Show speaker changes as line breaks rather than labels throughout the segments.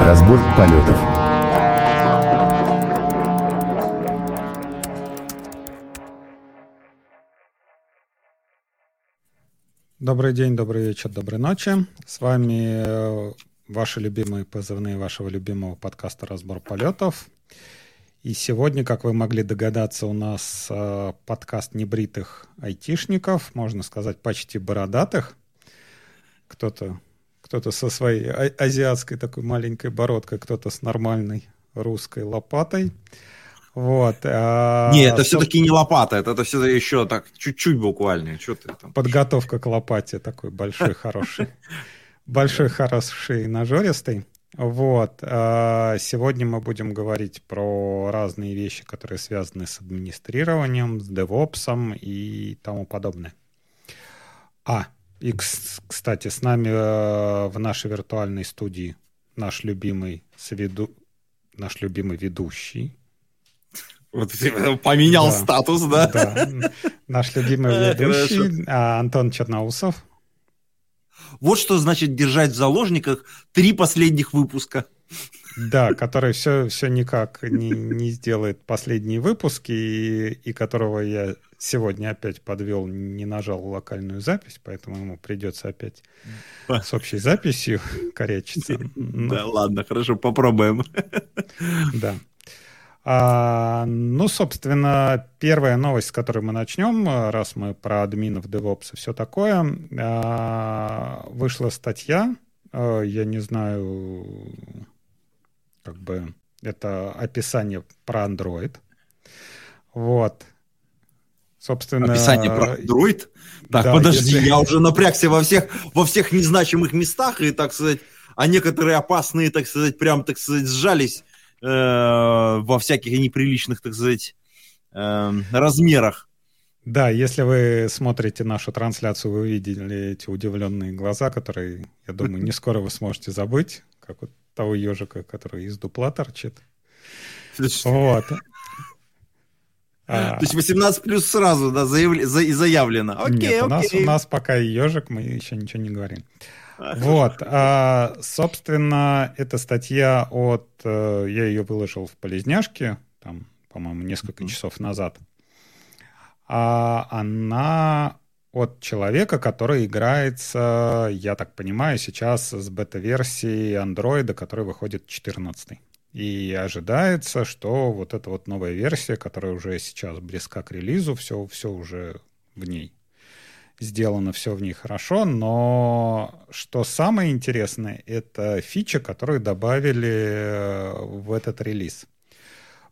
Разбор полетов.
Добрый день, добрый вечер, доброй ночи. С вами э, ваши любимые позывные вашего любимого подкаста «Разбор полетов». И сегодня, как вы могли догадаться, у нас э, подкаст небритых айтишников, можно сказать, почти бородатых. Кто-то кто со своей а- азиатской такой маленькой бородкой, кто-то с нормальной русской лопатой. Вот.
А, не, это все-таки не лопата, это, это все еще так чуть-чуть буквально. Что ты
там? Подготовка к лопате такой большой, хороший. Большой, хороший, нажористый. Вот. А, сегодня мы будем говорить про разные вещи, которые связаны с администрированием, с DevOps и тому подобное. А, и, кстати, с нами э, в нашей виртуальной студии наш любимый соведу... наш любимый ведущий.
Вот поменял да, статус, да? Да.
Наш любимый ведущий а, Антон Черноусов.
Вот что значит держать в заложниках три последних выпуска.
Да, который все, все никак не, не сделает последние выпуски, и, и которого я сегодня опять подвел, не нажал локальную запись, поэтому ему придется опять с общей записью корячиться.
Да, ладно, хорошо, попробуем.
Да. А, ну, собственно, первая новость, с которой мы начнем, раз мы про админов, DevOps и все такое, а, вышла статья, а, я не знаю, как бы это описание про Android. Вот.
Собственно... Описание про Android? Так, да, подожди, если... я уже напрягся во всех, во всех незначимых местах, и, так сказать, а некоторые опасные, так сказать, прям, так сказать, сжались э, во всяких неприличных, так сказать, э, размерах.
Да, если вы смотрите нашу трансляцию, вы увидели эти удивленные глаза, которые, я думаю, не скоро вы сможете забыть, как вот того ежика, который из дупла торчит.
Вот. А. То есть 18 плюс сразу, да, заявля... за... заявлено.
Окей, Нет, у нас, у нас пока ежик, мы еще ничего не говорим. Вот, а, собственно, эта статья от, э, я ее выложил в Полезняшке, там, по-моему, несколько часов назад. А она от человека, который играется, я так понимаю, сейчас с бета-версией андроида, которая выходит 14. И ожидается, что вот эта вот новая версия, которая уже сейчас близка к релизу, все, все уже в ней сделано, все в ней хорошо, но что самое интересное, это фича, которую добавили э, в этот релиз.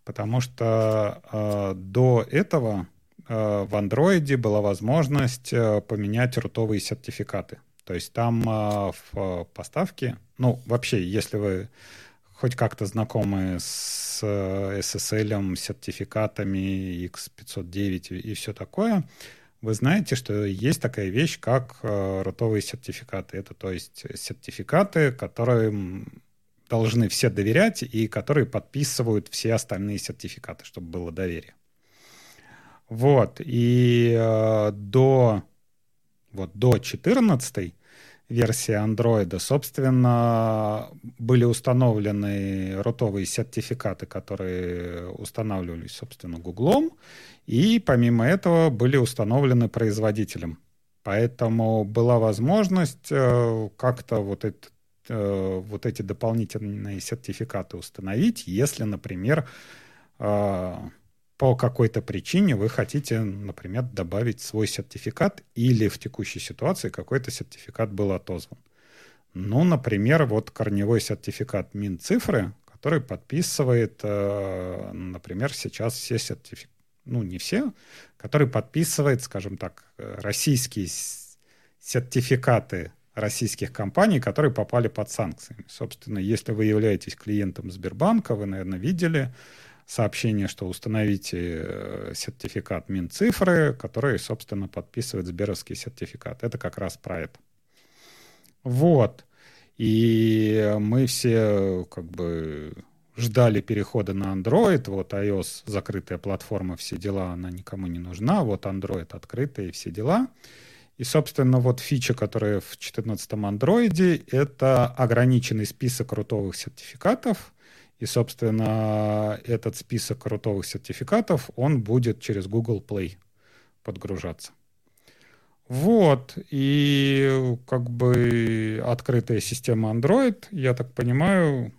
Потому что э, до этого в андроиде была возможность э, поменять рутовые сертификаты. То есть там э, в поставке, ну вообще, если вы хоть как-то знакомы с SSL, э, сертификатами X509 и все такое, вы знаете, что есть такая вещь, как э, ротовые сертификаты. Это то есть сертификаты, которые должны все доверять и которые подписывают все остальные сертификаты, чтобы было доверие. Вот. И э, до, вот, до 14 версии Android, собственно, были установлены рутовые сертификаты, которые устанавливались, собственно, Гуглом, и помимо этого были установлены производителем. Поэтому была возможность э, как-то вот, это, э, вот эти дополнительные сертификаты установить, если, например, э, по какой-то причине вы хотите, например, добавить свой сертификат или в текущей ситуации какой-то сертификат был отозван. Ну, например, вот корневой сертификат Минцифры, который подписывает, э, например, сейчас все сертификаты, ну, не все, который подписывает, скажем так, российские сертификаты российских компаний, которые попали под санкции. Собственно, если вы являетесь клиентом Сбербанка, вы, наверное, видели, сообщение, что установите э, сертификат Минцифры, который, собственно, подписывает Сберовский сертификат. Это как раз про это. Вот. И мы все как бы ждали перехода на Android. Вот iOS закрытая платформа, все дела, она никому не нужна. Вот Android открытая все дела. И, собственно, вот фича, которая в 14 андроиде, это ограниченный список рутовых сертификатов. И, собственно, этот список рутовых сертификатов, он будет через Google Play подгружаться. Вот, и как бы открытая система Android, я так понимаю,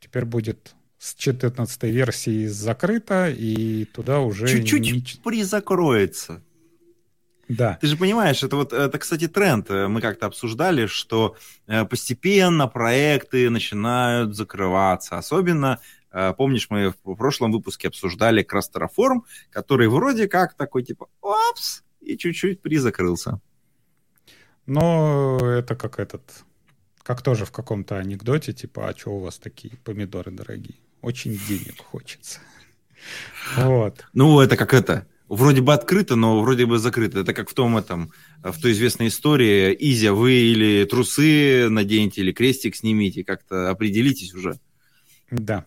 теперь будет с 14 версии закрыта, и туда уже...
Чуть-чуть не... призакроется.
Да.
Ты же понимаешь, это вот, это, кстати, тренд. Мы как-то обсуждали, что э, постепенно проекты начинают закрываться. Особенно, э, помнишь, мы в прошлом выпуске обсуждали Крастероформ, который вроде как такой, типа, опс, и чуть-чуть призакрылся.
Но это как этот, как тоже в каком-то анекдоте, типа, а что у вас такие помидоры дорогие? Очень денег хочется.
Вот. Ну, это как это, вроде бы открыто, но вроде бы закрыто. Это как в том этом, в той известной истории, Изя, вы или трусы наденете, или крестик снимите, как-то определитесь уже.
Да.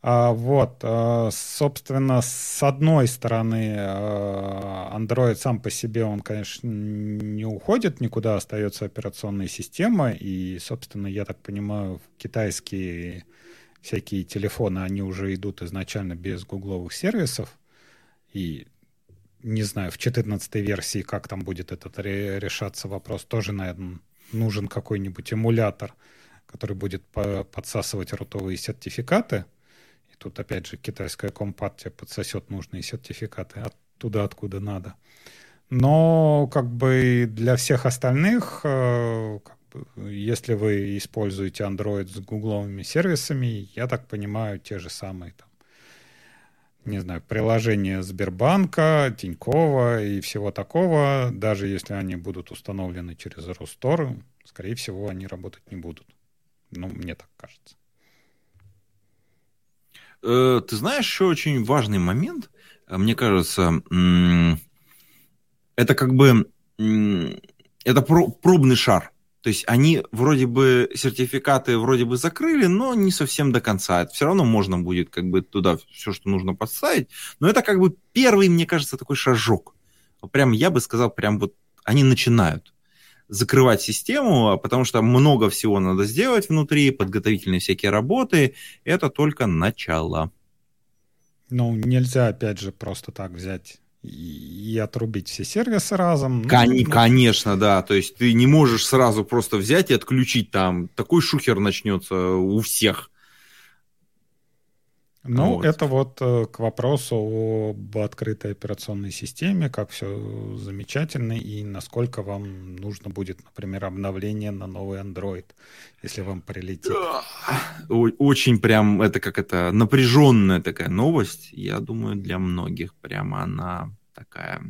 А, вот, а, собственно, с одной стороны, а, Android сам по себе, он, конечно, не уходит никуда, остается операционная система, и, собственно, я так понимаю, китайские всякие телефоны, они уже идут изначально без гугловых сервисов, и не знаю, в 14 версии, как там будет этот решаться вопрос, тоже, наверное, нужен какой-нибудь эмулятор, который будет подсасывать рутовые сертификаты, Тут, опять же, китайская компартия подсосет нужные сертификаты оттуда, откуда надо. Но как бы для всех остальных, э, как бы, если вы используете Android с гугловыми сервисами, я так понимаю, те же самые там, не знаю, приложения Сбербанка, Тинькова и всего такого, даже если они будут установлены через Рустор, скорее всего, они работать не будут. Ну, мне так кажется.
Э, ты знаешь, еще очень важный момент, мне кажется, это как бы это пробный шар. То есть они вроде бы сертификаты вроде бы закрыли, но не совсем до конца. Все равно можно будет как бы туда все, что нужно подставить. Но это как бы первый, мне кажется, такой шажок. Прям я бы сказал, прям вот они начинают закрывать систему, а потому что много всего надо сделать внутри, подготовительные всякие работы. Это только начало.
Ну, нельзя, опять же, просто так взять и отрубить все сервисы разом.
Ну, Кон- ну, конечно, да. То есть ты не можешь сразу просто взять и отключить там. Такой шухер начнется у всех.
Ну, вот. это вот э, к вопросу об открытой операционной системе, как все замечательно и насколько вам нужно будет, например, обновление на новый Android, если вам прилетит.
Очень прям, это как это, напряженная такая новость, я думаю, для многих прямо она такая...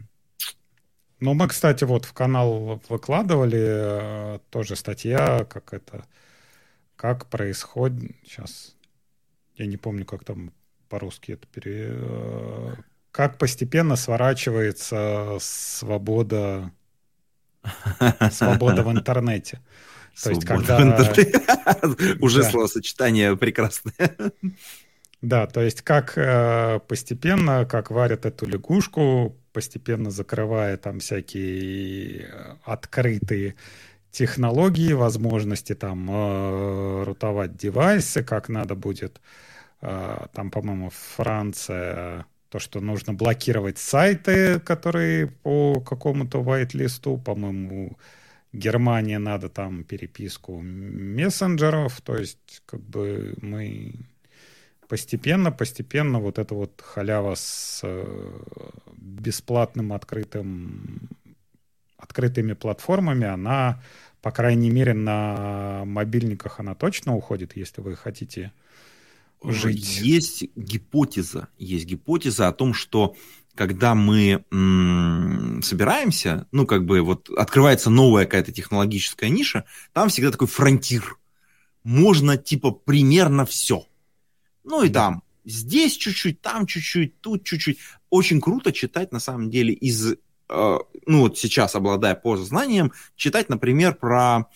Ну, мы, кстати, вот в канал выкладывали э, тоже статья, как это, как происходит, сейчас я не помню, как там по-русски это пере... Э, как постепенно сворачивается свобода, свобода в интернете.
То есть, когда... Уже словосочетание прекрасное.
Да, то есть как э, постепенно, как варят эту лягушку, постепенно закрывая там всякие открытые технологии, возможности там э, рутовать девайсы, как надо будет. Э, там, по-моему, Франция, то, что нужно блокировать сайты, которые по какому-то white-листу, по-моему, Германия надо там переписку мессенджеров, то есть как бы мы постепенно, постепенно вот эта вот халява с э, бесплатным открытым открытыми платформами, она, по крайней мере, на мобильниках она точно уходит, если вы хотите жить.
Есть гипотеза, есть гипотеза о том, что когда мы м- собираемся, ну, как бы вот открывается новая какая-то технологическая ниша, там всегда такой фронтир. Можно, типа, примерно все. Ну, и там здесь чуть-чуть, там чуть-чуть, тут чуть-чуть. Очень круто читать, на самом деле, из Э, ну вот сейчас, обладая познанием, читать, например, про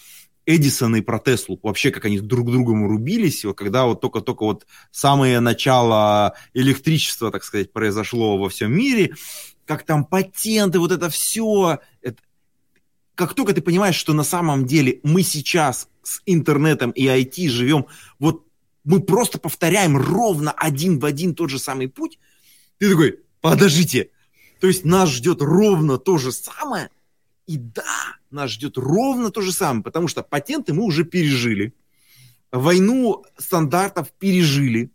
Эдисона и про Теслу, вообще как они друг другом рубились, когда вот только-только вот самое начало электричества, так сказать, произошло во всем мире, как там патенты, вот это все, это, как только ты понимаешь, что на самом деле мы сейчас с интернетом и IT живем, вот мы просто повторяем ровно один в один тот же самый путь, ты такой, подождите, то есть нас ждет ровно то же самое, и да, нас ждет ровно то же самое, потому что патенты мы уже пережили, войну стандартов пережили,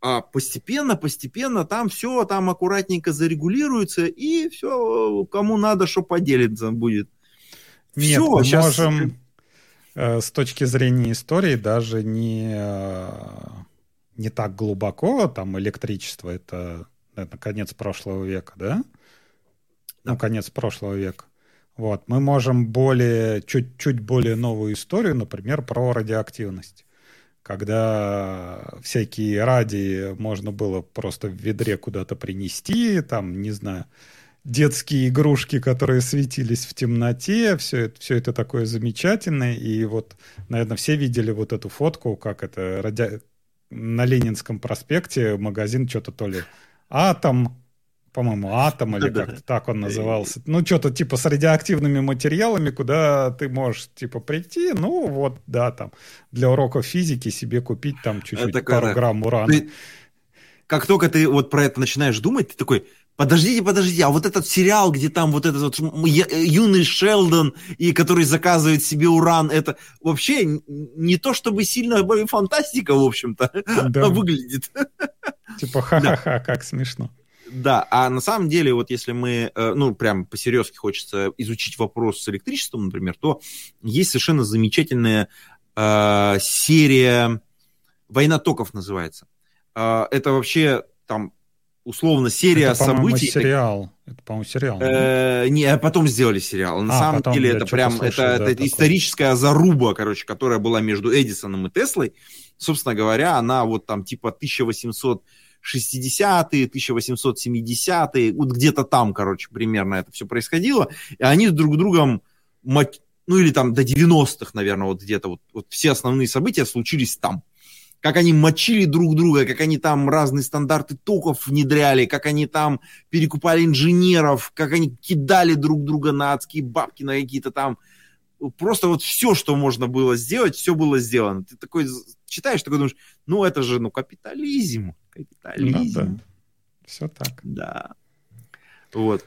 а постепенно, постепенно там все там аккуратненько зарегулируется, и все, кому надо, что поделиться будет.
Нет, все, мы сейчас... можем э, с точки зрения истории даже не, э, не так глубоко, там электричество это, это конец прошлого века, да? Ну, конец прошлого века. Вот, мы можем более, чуть-чуть более новую историю, например, про радиоактивность когда всякие радии можно было просто в ведре куда-то принести, там, не знаю, детские игрушки, которые светились в темноте, все это, все это такое замечательное. И вот, наверное, все видели вот эту фотку, как это ради... на Ленинском проспекте магазин что-то то ли атом, по-моему, атом или как-то так он назывался. Ну, что-то типа с радиоактивными материалами, куда ты можешь типа прийти, ну вот, да, там для уроков физики себе купить там чуть-чуть это пару грамм урана. Ты...
Как только ты вот про это начинаешь думать, ты такой, Подождите, подождите, а вот этот сериал, где там вот этот вот юный Шелдон, и который заказывает себе уран, это вообще не то чтобы сильно фантастика, в общем-то, да. выглядит.
Типа ха-ха-ха, как смешно.
Да, а на самом деле, вот если мы, э, ну, прям по-серьезки хочется изучить вопрос с электричеством, например, то есть совершенно замечательная э, серия «Война токов» называется. Э, это вообще там условно серия это, событий.
сериал. Это, по-моему, сериал.
Э, не, а потом сделали сериал. На а, самом деле это прям слышал, это, да, это историческая заруба, короче, которая была между Эдисоном и Теслой. Собственно говоря, она вот там типа 1800 60-е, 1870-е, вот где-то там, короче, примерно это все происходило, и они друг другом, ну или там до 90-х, наверное, вот где-то вот, вот все основные события случились там. Как они мочили друг друга, как они там разные стандарты токов внедряли, как они там перекупали инженеров, как они кидали друг друга на адские бабки, на какие-то там просто вот все, что можно было сделать, все было сделано. Ты такой читаешь, такой думаешь, ну это же, ну, капитализм, капитализм. Ну, да.
Все так.
Да. Вот.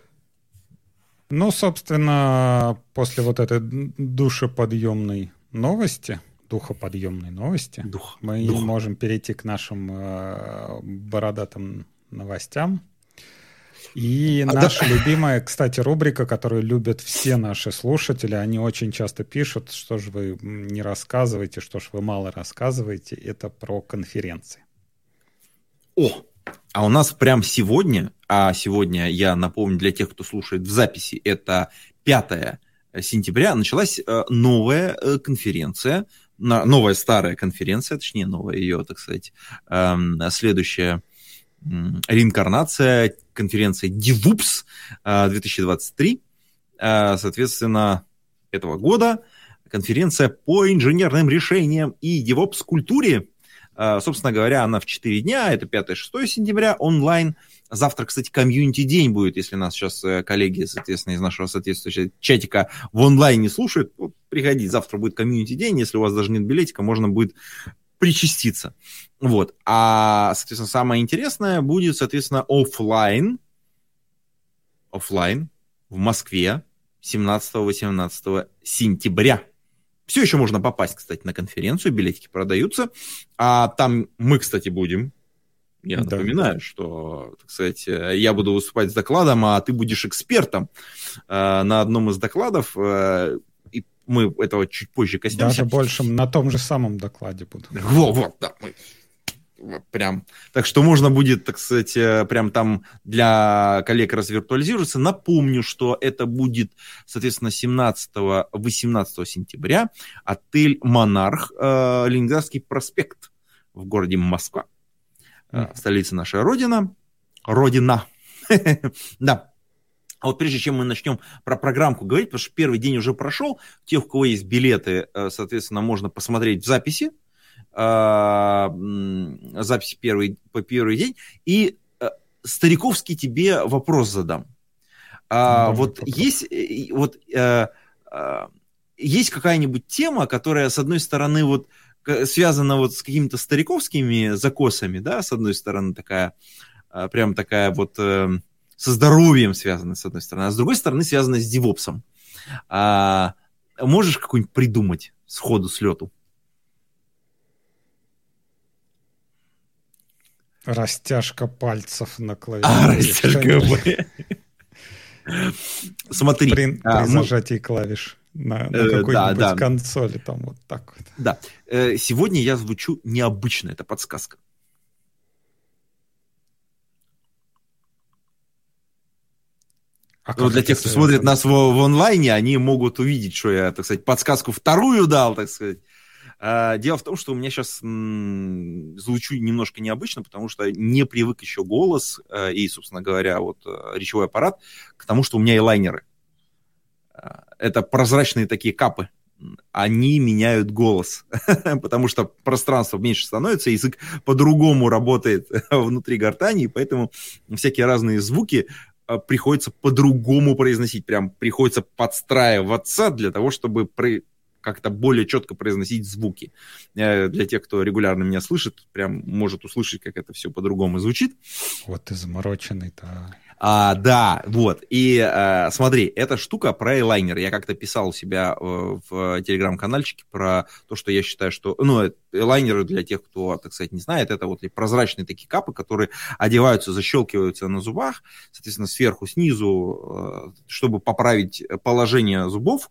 Ну, собственно, после вот этой душеподъемной новости, духоподъемной новости, Дух. мы Дух. можем перейти к нашим э, бородатым новостям. И а наша да... любимая, кстати, рубрика, которую любят все наши слушатели, они очень часто пишут, что же вы не рассказываете, что же вы мало рассказываете, это про конференции.
О, а у нас прям сегодня, а сегодня, я напомню для тех, кто слушает в записи, это 5 сентября, началась э, новая э, конференция, новая старая конференция, точнее, новая ее, так сказать, эм, следующая реинкарнация конференции DevOps 2023. А, соответственно, этого года конференция по инженерным решениям и DevOps культуре. А, собственно говоря, она в 4 дня, это 5-6 сентября, онлайн. Завтра, кстати, комьюнити-день будет, если нас сейчас э, коллеги, соответственно, из нашего соответствующего чатика в онлайне слушают. Вот, приходите, завтра будет комьюнити-день, если у вас даже нет билетика, можно будет причаститься. Вот. А, соответственно, самое интересное будет, соответственно, офлайн. Офлайн в Москве 17-18 сентября. Все еще можно попасть, кстати, на конференцию, билетики продаются. А там мы, кстати, будем. Я да. напоминаю, что, так сказать, я буду выступать с докладом, а ты будешь экспертом э, на одном из докладов. Э, мы этого чуть позже коснемся.
Даже больше на том же самом докладе буду.
Вот, вот, да. Мы прям. Так что можно будет, так сказать, э, прям там для коллег развиртуализироваться. Напомню, что это будет, соответственно, 17-18 сентября. Отель «Монарх», э, Ленинградский проспект в городе Москва. Mm. Столица наша Родина. Родина. Да. А вот прежде чем мы начнем про программку говорить, потому что первый день уже прошел, тех, у кого есть билеты, э, соответственно, можно посмотреть в записи, э, записи первый, по первый день, и э, стариковский тебе вопрос задам. А, вот вопрос. есть, вот есть какая-нибудь тема, которая, с одной стороны, вот связана вот с какими-то стариковскими закосами, да, с одной стороны, такая, прям такая вот со здоровьем связана, с одной стороны, а с другой стороны, связана с девопсом. А, можешь какую-нибудь придумать сходу, с лету?
Растяжка пальцев на клавиатуре. А, растяжка
Смотри.
При, а, при зажатии клавиш на, на э, какой-нибудь да, да. консоли, там вот так вот.
Да. Э, сегодня я звучу необычно, это подсказка. А ну, для тех, кто смотрит нас в, в онлайне, они могут увидеть, что я, так сказать, подсказку вторую дал, так сказать. А, дело в том, что у меня сейчас звучу немножко необычно, потому что не привык еще голос а, и, собственно говоря, вот а, речевой аппарат к тому, что у меня и лайнеры. А, это прозрачные такие капы. Они меняют голос, потому что пространство меньше становится, язык по-другому работает внутри гортани, и поэтому всякие разные звуки приходится по-другому произносить, прям приходится подстраиваться для того, чтобы как-то более четко произносить звуки. Э, для тех, кто регулярно меня слышит, прям может услышать, как это все по-другому звучит.
Вот ты замороченный-то.
А, да, вот. И а, смотри, эта штука про элайнер. Я как-то писал у себя в, э, в телеграм-канальчике про то, что я считаю, что... Ну, элайнеры для тех, кто, так сказать, не знает, это вот прозрачные такие капы, которые одеваются, защелкиваются на зубах, соответственно, сверху, снизу, чтобы поправить положение зубов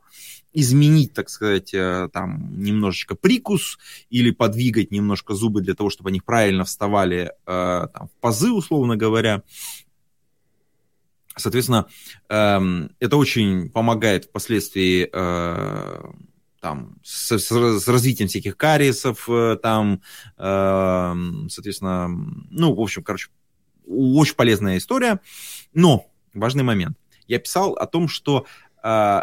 изменить, так сказать, там немножечко прикус или подвигать немножко зубы для того, чтобы они правильно вставали там, в пазы, условно говоря. Соответственно, эм, это очень помогает впоследствии э, там, с, с развитием всяких кариесов, э, там, эм, соответственно, ну, в общем, короче, очень полезная история. Но важный момент. Я писал о том, что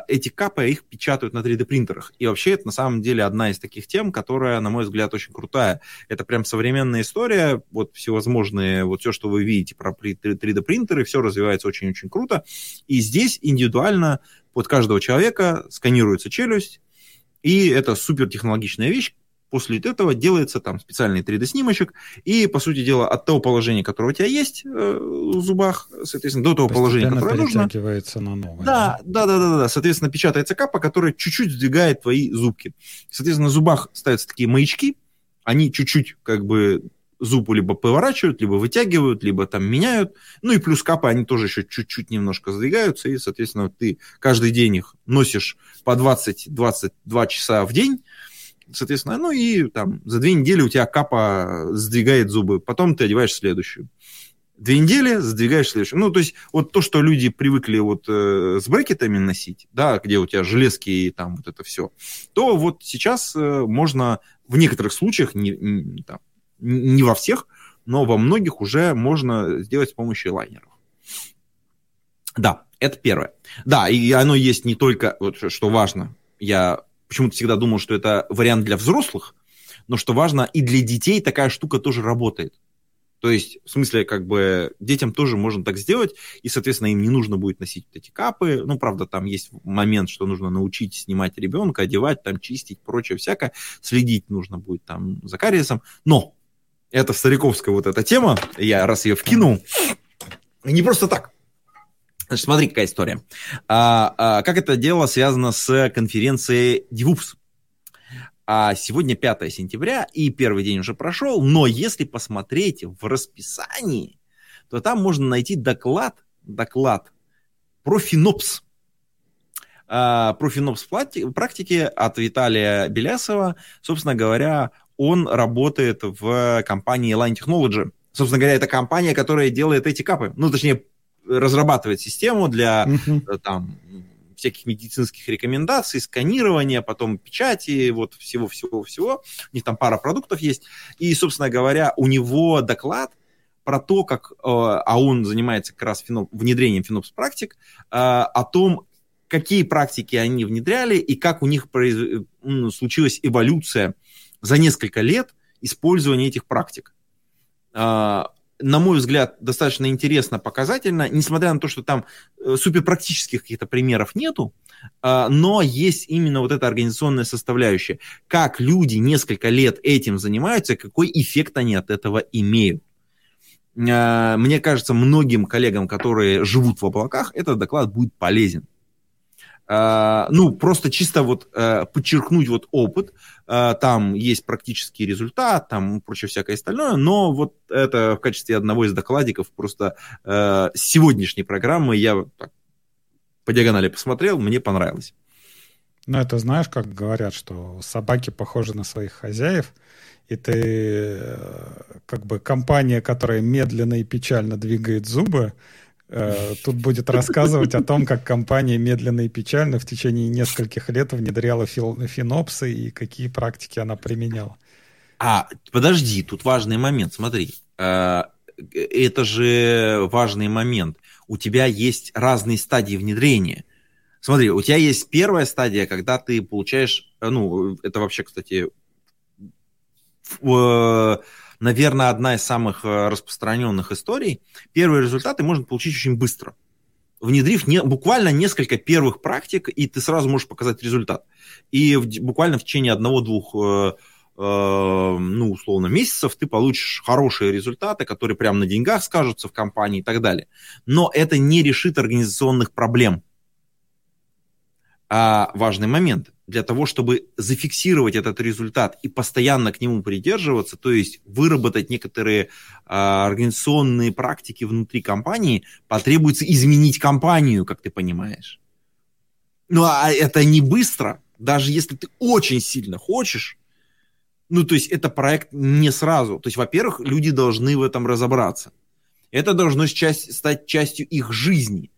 эти капы, их печатают на 3D принтерах. И вообще это на самом деле одна из таких тем, которая, на мой взгляд, очень крутая. Это прям современная история, вот всевозможные, вот все, что вы видите про 3D принтеры, все развивается очень-очень круто. И здесь индивидуально под каждого человека сканируется челюсть, и это супер технологичная вещь, После этого делается там специальный 3D-снимочек, и, по сути дела, от того положения, которое у тебя есть э, в зубах, соответственно, до того положения, которое нужно...
на новое.
Да, да, да, да, да. Соответственно, печатается капа, которая чуть-чуть сдвигает твои зубки. Соответственно, на зубах ставятся такие маячки, они чуть-чуть как бы зубу либо поворачивают, либо вытягивают, либо там меняют. Ну и плюс капы, они тоже еще чуть-чуть немножко сдвигаются, и, соответственно, ты каждый день их носишь по 20-22 часа в день, соответственно, ну и там за две недели у тебя капа сдвигает зубы, потом ты одеваешь следующую. Две недели сдвигаешь следующую. Ну, то есть вот то, что люди привыкли вот э, с брекетами носить, да, где у тебя железки и там вот это все, то вот сейчас э, можно в некоторых случаях, не, не, там, не во всех, но во многих уже можно сделать с помощью лайнеров. Да, это первое. Да, и оно есть не только, вот что важно, я почему-то всегда думал, что это вариант для взрослых, но что важно, и для детей такая штука тоже работает. То есть, в смысле, как бы детям тоже можно так сделать, и, соответственно, им не нужно будет носить вот эти капы. Ну, правда, там есть момент, что нужно научить снимать ребенка, одевать, там, чистить, прочее всякое. Следить нужно будет там за кариесом. Но это стариковская вот эта тема, я раз ее вкинул, не просто так. Значит, смотри, какая история. А, а, как это дело связано с конференцией DevOps? А сегодня 5 сентября, и первый день уже прошел, но если посмотреть в расписании, то там можно найти доклад, доклад про Финопс. А, про Финопс практики от Виталия Белясова. Собственно говоря, он работает в компании Line Technology. Собственно говоря, это компания, которая делает эти капы. Ну, точнее, разрабатывает систему для uh-huh. там всяких медицинских рекомендаций, сканирования, потом печати, вот всего-всего-всего. У них там пара продуктов есть. И, собственно говоря, у него доклад про то, как, э, а он занимается как раз феноп, внедрением фенопс практик, э, о том, какие практики они внедряли и как у них произ... случилась эволюция за несколько лет использования этих практик. Э, на мой взгляд, достаточно интересно, показательно, несмотря на то, что там э, суперпрактических каких-то примеров нету, а, но есть именно вот эта организационная составляющая. Как люди несколько лет этим занимаются, какой эффект они от этого имеют. А, мне кажется, многим коллегам, которые живут в облаках, этот доклад будет полезен. А, ну, просто чисто вот э, подчеркнуть вот опыт, а, там есть практический результат, там прочее всякое остальное, но вот это в качестве одного из докладиков просто э, сегодняшней программы я так, по диагонали посмотрел, мне понравилось.
Ну, это знаешь, как говорят, что собаки похожи на своих хозяев, и ты э, как бы компания, которая медленно и печально двигает зубы, тут будет рассказывать о том, как компания медленно и печально в течение нескольких лет внедряла финопсы и какие практики она применяла.
А, подожди, тут важный момент, смотри. Э, это же важный момент. У тебя есть разные стадии внедрения. Смотри, у тебя есть первая стадия, когда ты получаешь, э, ну, это вообще, кстати, наверное, одна из самых э, распространенных историй. Первые результаты можно получить очень быстро. Внедрив не, буквально несколько первых практик, и ты сразу можешь показать результат. И в, буквально в течение одного-двух э, э, ну, условно, месяцев ты получишь хорошие результаты, которые прямо на деньгах скажутся в компании и так далее. Но это не решит организационных проблем. А важный момент для того, чтобы зафиксировать этот результат и постоянно к нему придерживаться, то есть выработать некоторые а, организационные практики внутри компании, потребуется изменить компанию, как ты понимаешь. Ну, а это не быстро, даже если ты очень сильно хочешь. Ну, то есть это проект не сразу. То есть, во-первых, люди должны в этом разобраться. Это должно часть, стать частью их жизни.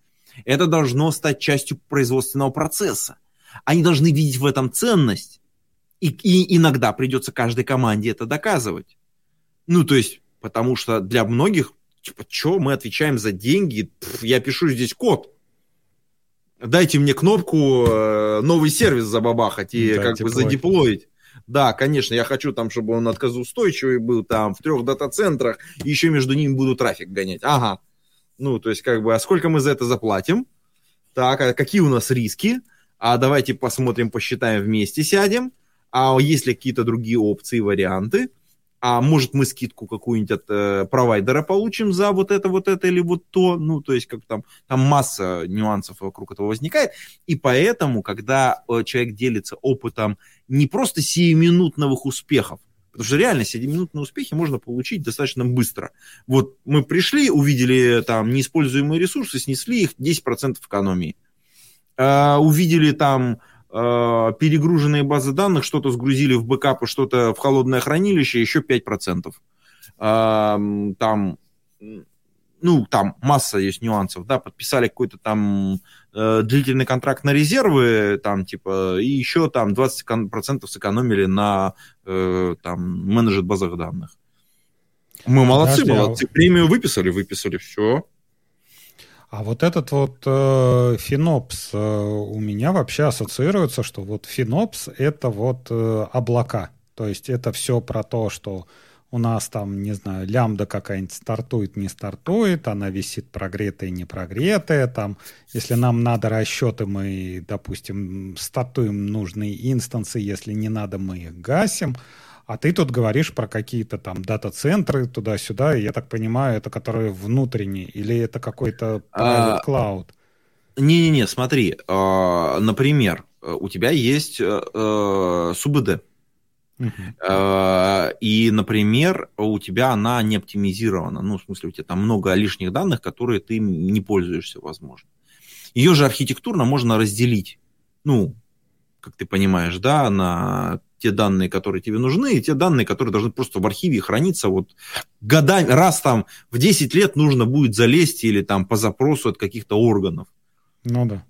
Это должно стать частью производственного процесса. Они должны видеть в этом ценность. И, и иногда придется каждой команде это доказывать. Ну, то есть, потому что для многих, типа, что мы отвечаем за деньги? Пф, я пишу здесь код. Дайте мне кнопку э, новый сервис забабахать и да, как бы задеплоить. Да, конечно, я хочу там, чтобы он отказоустойчивый был там в трех дата-центрах, и еще между ними буду трафик гонять. Ага. Ну, то есть, как бы, а сколько мы за это заплатим? Так, а какие у нас риски? а давайте посмотрим, посчитаем вместе, сядем, а есть ли какие-то другие опции, варианты, а может мы скидку какую-нибудь от э, провайдера получим за вот это, вот это или вот то, ну, то есть как там, там масса нюансов вокруг этого возникает, и поэтому, когда э, человек делится опытом не просто сиюминутных успехов, Потому что реально 7-минутные успехи можно получить достаточно быстро. Вот мы пришли, увидели там неиспользуемые ресурсы, снесли их 10% экономии. Э, увидели там э, перегруженные базы данных, что-то сгрузили в бэкапы, что-то в холодное хранилище, еще 5%. Э, там, ну, там масса есть нюансов, да, подписали какой-то там длительный контракт на резервы, там, типа, и еще там 20% сэкономили на там менеджер базах данных. Мы молодцы, Подожди, молодцы. Премию выписали, выписали, все.
А вот этот вот э, Финопс э, у меня вообще ассоциируется, что вот Финопс это вот э, облака. То есть это все про то, что у нас там, не знаю, лямбда какая-нибудь стартует, не стартует, она висит прогретая, не прогретая, там, если нам надо расчеты, мы, допустим, стартуем нужные инстансы, если не надо, мы их гасим. А ты тут говоришь про какие-то там дата-центры туда-сюда, я так понимаю, это которые внутренние, или это какой-то private а, cloud?
Не-не-не, смотри, а, например, у тебя есть э, СУБД, Uh-huh. И, например, у тебя она не оптимизирована. Ну, в смысле, у тебя там много лишних данных, которые ты не пользуешься, возможно. Ее же архитектурно можно разделить. Ну, как ты понимаешь, да, на те данные, которые тебе нужны, и те данные, которые должны просто в архиве храниться вот годами, раз там в 10 лет нужно будет залезть или там по запросу от каких-то органов.
Ну да.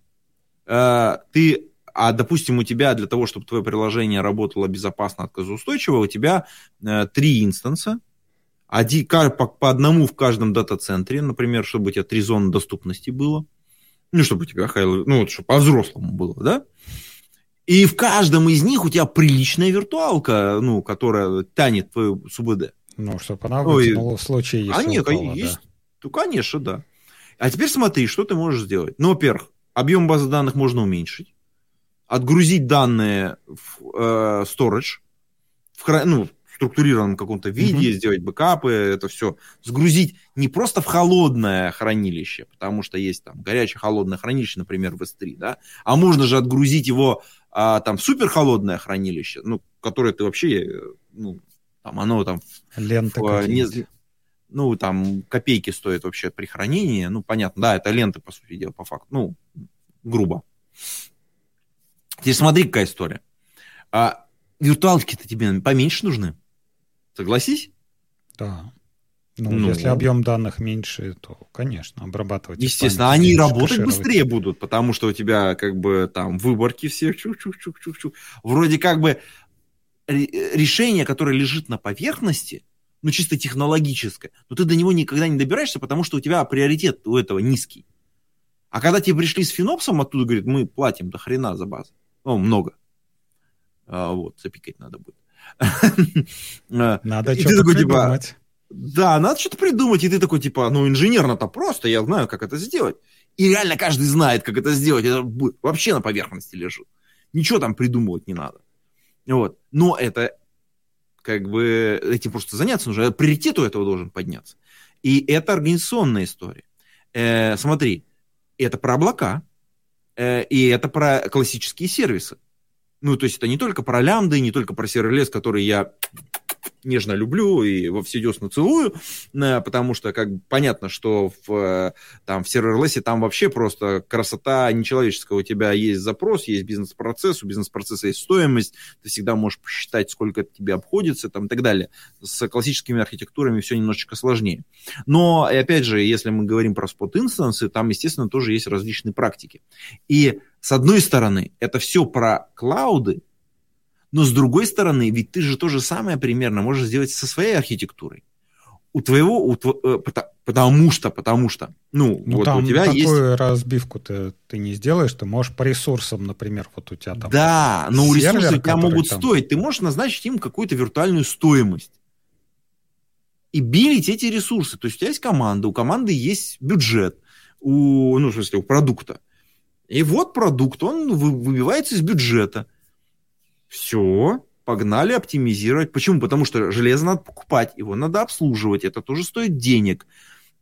А, ты, а допустим, у тебя для того, чтобы твое приложение работало безопасно, отказоустойчиво, у тебя э, три инстанса, один, по, по одному в каждом дата-центре, например, чтобы у тебя три зоны доступности было, ну, чтобы у тебя, ну, вот, чтобы по-взрослому было, да? И в каждом из них у тебя приличная виртуалка, ну, которая тянет твою СУБД.
Ну, чтобы она вытянула в случае,
если а нет, упала, есть, да. Ну, конечно, да. А теперь смотри, что ты можешь сделать. Ну, во-первых, объем базы данных можно уменьшить, отгрузить данные в э, storage, в, ну, в структурированном каком-то виде, mm-hmm. сделать бэкапы, это все сгрузить не просто в холодное хранилище, потому что есть там горячее холодное хранилище, например, в S3, да, а можно же отгрузить его а, там в суперхолодное хранилище, ну, которое ты вообще, э, ну, там оно там...
Лента
в, не, ну, там, копейки стоит вообще при хранении. Ну, понятно, да, это ленты, по сути дела, по факту. Ну, грубо. Теперь смотри, какая история. А виртуалки-то тебе поменьше нужны. Согласись?
Да. Ну, ну, если объем данных меньше, то, конечно, обрабатывать.
Естественно, они работать быстрее будут, потому что у тебя как бы там выборки все чух-чух-чух-чух-чух. Вроде как бы решение, которое лежит на поверхности, ну, чисто технологическое, но ты до него никогда не добираешься, потому что у тебя приоритет у этого низкий. А когда тебе пришли с Финопсом, оттуда говорит, мы платим до хрена за базу. Ну, много. А, вот, запикать надо будет.
Надо что-то типа, придумать.
Да, надо что-то придумать, и ты такой, типа, ну, инженерно-то просто, я знаю, как это сделать. И реально каждый знает, как это сделать. Это вообще на поверхности лежит. Ничего там придумывать не надо. Вот. Но это как бы этим просто заняться нужно. Приоритет у этого должен подняться. И это организационная история. Э, смотри, это про облака, и это про классические сервисы. Ну, то есть это не только про лямбды, не только про serverless, который я нежно люблю и во все десна целую, э, потому что как понятно, что в, э, там, в серверлессе там вообще просто красота нечеловеческая. У тебя есть запрос, есть бизнес-процесс, у бизнес-процесса есть стоимость, ты всегда можешь посчитать, сколько это тебе обходится там, и так далее. С классическими архитектурами все немножечко сложнее. Но, и опять же, если мы говорим про спот-инстансы, там, естественно, тоже есть различные практики. И с одной стороны, это все про клауды, но с другой стороны, ведь ты же то же самое примерно можешь сделать со своей архитектурой. У твоего, у тв... Э, потому что, потому что, ну,
ну вот там у тебя такую есть... разбивку ты, ты не сделаешь, ты можешь по ресурсам, например, вот у тебя там...
Да, но у ресурсов у тебя могут там... стоить, ты можешь назначить им какую-то виртуальную стоимость и билить эти ресурсы. То есть у тебя есть команда, у команды есть бюджет, у, ну, в смысле, у продукта. И вот продукт, он выбивается из бюджета. Все, погнали оптимизировать. Почему? Потому что железо надо покупать, его надо обслуживать, это тоже стоит денег.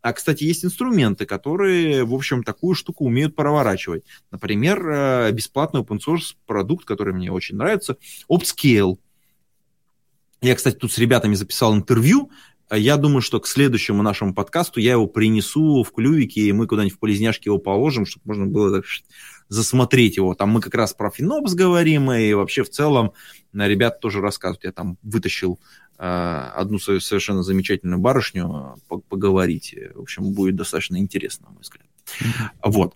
А, кстати, есть инструменты, которые, в общем, такую штуку умеют проворачивать. Например, э, бесплатный open source продукт, который мне очень нравится, OpScale. Я, кстати, тут с ребятами записал интервью. Я думаю, что к следующему нашему подкасту я его принесу в клювике, и мы куда-нибудь в полезняшке его положим, чтобы можно было засмотреть его. Там мы как раз про Финопс говорим, и вообще в целом э, ребята тоже рассказывают. Я там вытащил э, одну свою совершенно замечательную барышню э, поговорить. В общем, будет достаточно интересно, на мой взгляд. Вот.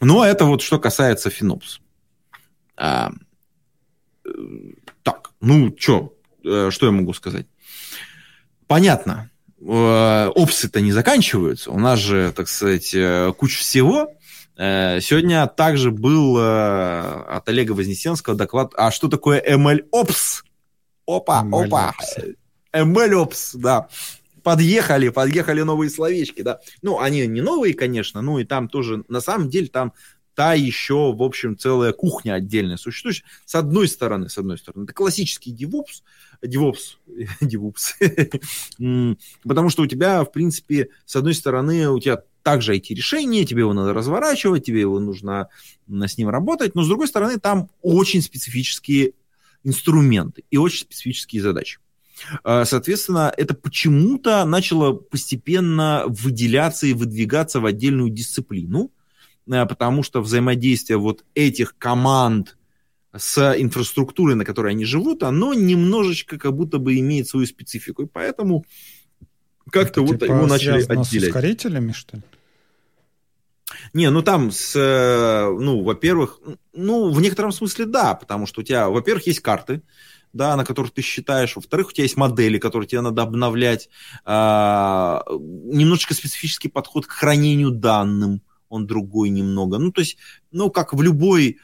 Но это вот что касается Финопс. А, так, ну что, что я могу сказать? Понятно, опсы-то не заканчиваются. У нас же, так сказать, куча всего. Э, сегодня также был э, от Олега Вознесенского доклад, а что такое MLOps? Опа, ML опа. MLOps, да. Подъехали, подъехали новые словечки, да. Ну, они не новые, конечно, ну и там тоже, на самом деле, там та еще, в общем, целая кухня отдельная существующая. С одной стороны, с одной стороны, это классический DevOps, DevOps, DevOps, потому что у тебя, в принципе, с одной стороны, у тебя также IT-решение, тебе его надо разворачивать, тебе его нужно с ним работать, но с другой стороны там очень специфические инструменты и очень специфические задачи. А, соответственно, это почему-то начало постепенно выделяться и выдвигаться в отдельную дисциплину, а, потому что взаимодействие вот этих команд с инфраструктурой, на которой они живут, оно немножечко как будто бы имеет свою специфику. И поэтому как-то вот типа его начали отделять. с
ускорителями, что ли?
Не, ну там, с, э, ну, во-первых, ну, в некотором смысле да, потому что у тебя, во-первых, есть карты, да, на которых ты считаешь, во-вторых, у тебя есть модели, которые тебе надо обновлять, а, немножечко специфический подход к хранению данным, он другой немного, ну, то есть, ну, как в любой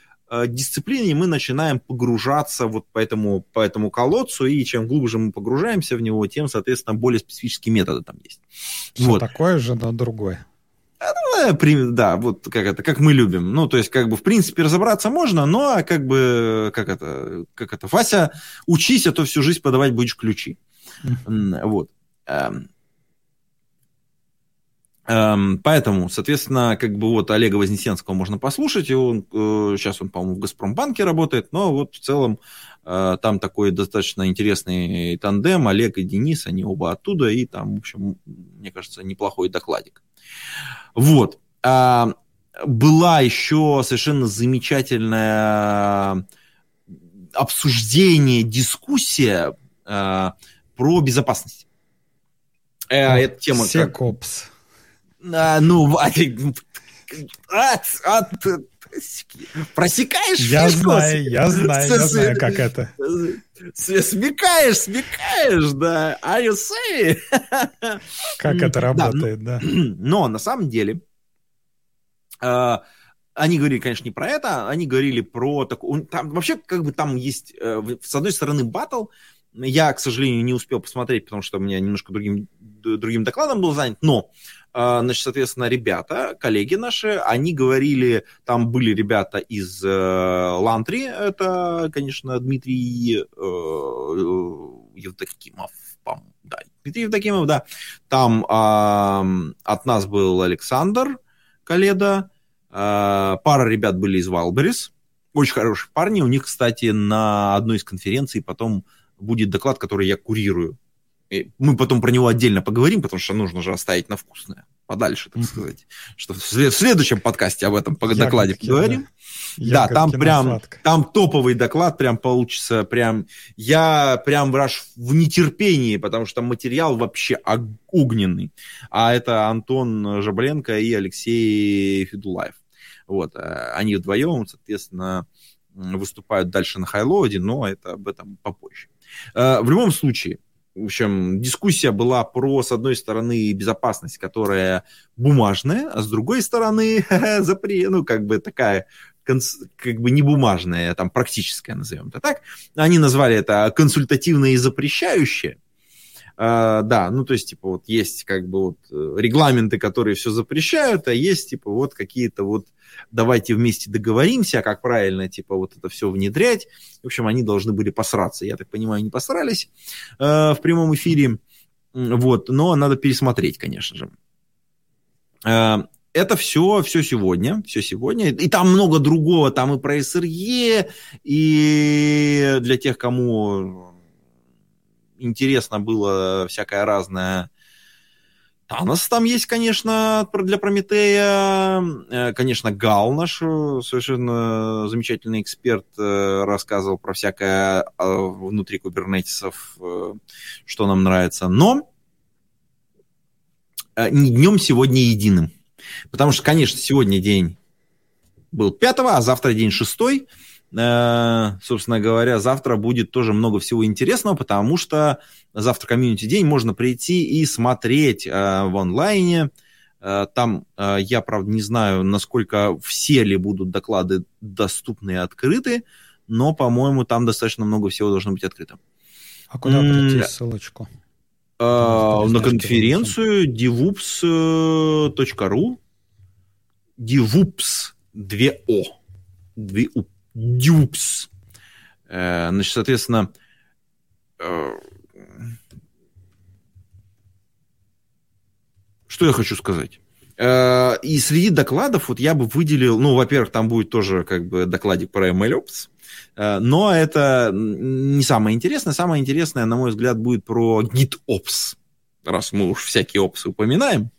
дисциплине мы начинаем погружаться вот по этому, по этому колодцу, и чем глубже мы погружаемся в него, тем, соответственно, более специфические методы там есть.
Все вот. такое же, но другое.
А, ну, да, вот как это, как мы любим. Ну, то есть, как бы, в принципе, разобраться можно, но, как бы, как это, как это, Вася, учись, а то всю жизнь подавать будешь ключи. Вот. Эм. Поэтому, соответственно, как бы вот Олега Вознесенского можно послушать, и он, э, сейчас он, по-моему, в Газпромбанке работает, но вот в целом э, там такой достаточно интересный тандем, Олег и Денис, они оба оттуда, и там, в общем, мне кажется, неплохой докладик. Вот. А, была еще совершенно замечательное обсуждение, дискуссия э, про безопасность.
Э, это тема... Секопс. Как
а, ну, от, от, просекаешь
Я фишку? знаю, я знаю, я знаю, как это.
Смекаешь, смекаешь, да. Are you say?
Как это работает, да.
Но на самом деле, а, они говорили, конечно, не про это, они говорили про такую... Там, вообще, как бы там есть, э, с одной стороны, батл, я, к сожалению, не успел посмотреть, потому что у меня немножко другим, другим докладом был занят, но а, значит, соответственно, ребята, коллеги наши, они говорили, там были ребята из э, Лантри, это, конечно, Дмитрий э, э Евдокимов, да, Дмитрий Евдокимов, да, там от нас был Александр Каледа, пара ребят были из Валберис, очень хорошие парни, у них, кстати, на одной из конференций потом будет доклад, который я курирую, мы потом про него отдельно поговорим, потому что нужно же оставить на вкусное подальше, так сказать. Что в следующем подкасте об этом по докладе поговорим. Да, да там прям, там топовый доклад прям получится, прям, я прям аж в нетерпении, потому что материал вообще огненный. А это Антон Жабленко и Алексей Федулаев. Вот, э, они вдвоем, соответственно, выступают дальше на хайлоуде, но это об этом попозже. Э, в любом случае, в общем, дискуссия была про, с одной стороны, безопасность, которая бумажная, а с другой стороны, запре... ну, как бы такая как бы не бумажная, а там практическая, назовем это так. Они назвали это консультативное и запрещающее. Uh, да, ну то есть, типа, вот есть как бы вот э, регламенты, которые все запрещают, а есть, типа, вот какие-то вот давайте вместе договоримся, как правильно, типа, вот это все внедрять. В общем, они должны были посраться. Я так понимаю, не посрались э, в прямом эфире. Вот, но надо пересмотреть, конечно же. Э, это все, все сегодня, все сегодня. И там много другого, там и про СРЕ, и для тех, кому интересно было всякое разное Танос там есть, конечно, для Прометея. Э, конечно, Гал наш э, совершенно замечательный эксперт э, рассказывал про всякое внутри кубернетисов, что нам нравится. Но не днем сегодня единым. Потому что, конечно, сегодня день был пятого, а завтра день шестой. Собственно говоря, завтра будет тоже много всего интересного, потому что завтра комьюнити день, можно прийти и смотреть э, в онлайне. Э, там э, я, правда, не знаю, насколько все ли будут доклады доступны и открыты, но, по-моему, там достаточно много всего должно быть открыто.
А куда пройти ссылочку?
На конференцию devups.ru devups 2o 2 devups значит соответственно Что я хочу сказать? Э, и среди докладов вот я бы выделил, ну, во-первых, там будет тоже как бы докладик про MLOps, э, но это не самое интересное. Самое интересное, на мой взгляд, будет про GitOps, раз мы уж всякие опсы упоминаем.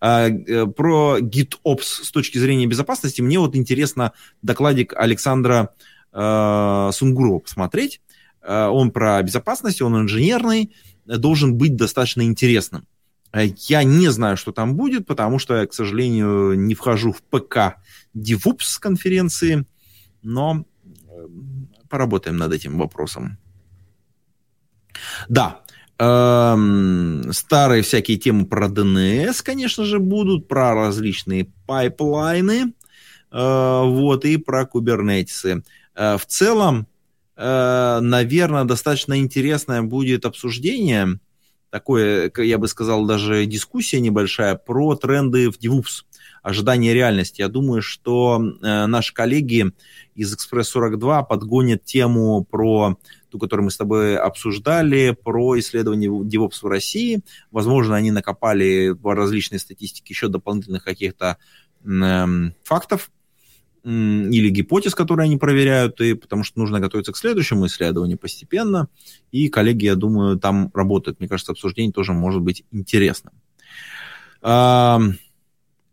Э, про GitOps с точки зрения безопасности мне вот интересно докладик Александра Сунгурова посмотреть. Он про безопасность, он инженерный, должен быть достаточно интересным. Э, я не знаю, что там будет, потому что я, к сожалению, не вхожу в ПК DevOps конференции, но э, поработаем над этим вопросом. Да, старые всякие темы про DNS, конечно же, будут, про различные пайплайны, вот, и про кубернетесы. В целом, наверное, достаточно интересное будет обсуждение, такое, я бы сказал, даже дискуссия небольшая про тренды в DevOps, ожидания реальности. Я думаю, что наши коллеги из Express42 подгонят тему про ту, которую мы с тобой обсуждали, про исследование DevOps в России. Возможно, они накопали по различной статистике еще дополнительных каких-то э, фактов или гипотез, которые они проверяют, и потому что нужно готовиться к следующему исследованию постепенно. И коллеги, я думаю, там работают. Мне кажется, обсуждение тоже может быть интересным.
А,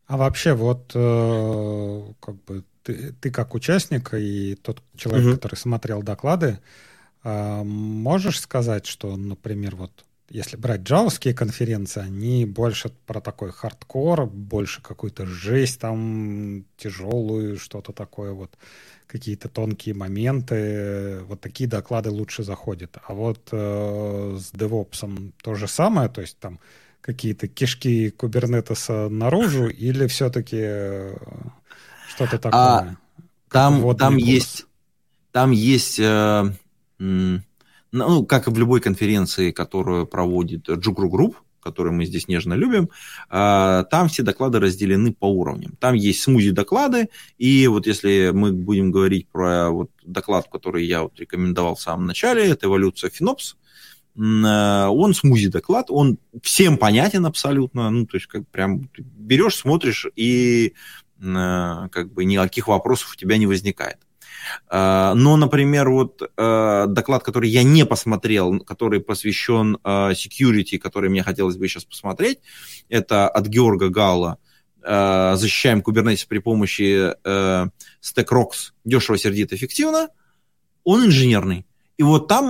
а вообще, вот э, как бы ты, ты как участник и тот человек, угу. который смотрел доклады, можешь сказать, что, например, вот если брать джавовские конференции, они больше про такой хардкор, больше какую-то жесть там, тяжелую, что-то такое вот, какие-то тонкие моменты, вот такие доклады лучше заходят. А вот э, с DevOps то же самое, то есть там какие-то кишки кубернетеса наружу или все-таки э, что-то а такое? А,
там, там есть, там есть э, ну, как и в любой конференции, которую проводит JUG Ru Group, которую мы здесь нежно любим, а, там все доклады разделены по уровням. Там есть смузи-доклады, и вот если мы будем говорить про вот доклад, который я вот рекомендовал в самом начале, это эволюция FinOps, а, он смузи-доклад, он всем понятен абсолютно, ну, то есть как прям берешь, смотришь, и а, как бы никаких вопросов у тебя не возникает. А, но, например, вот а, доклад, который я не посмотрел, который посвящен а, security, который мне хотелось бы сейчас посмотреть, это от Георга Галла «Защищаем Kubernetes при помощи StackRox дешево, сердито, эффективно», он инженерный. И вот там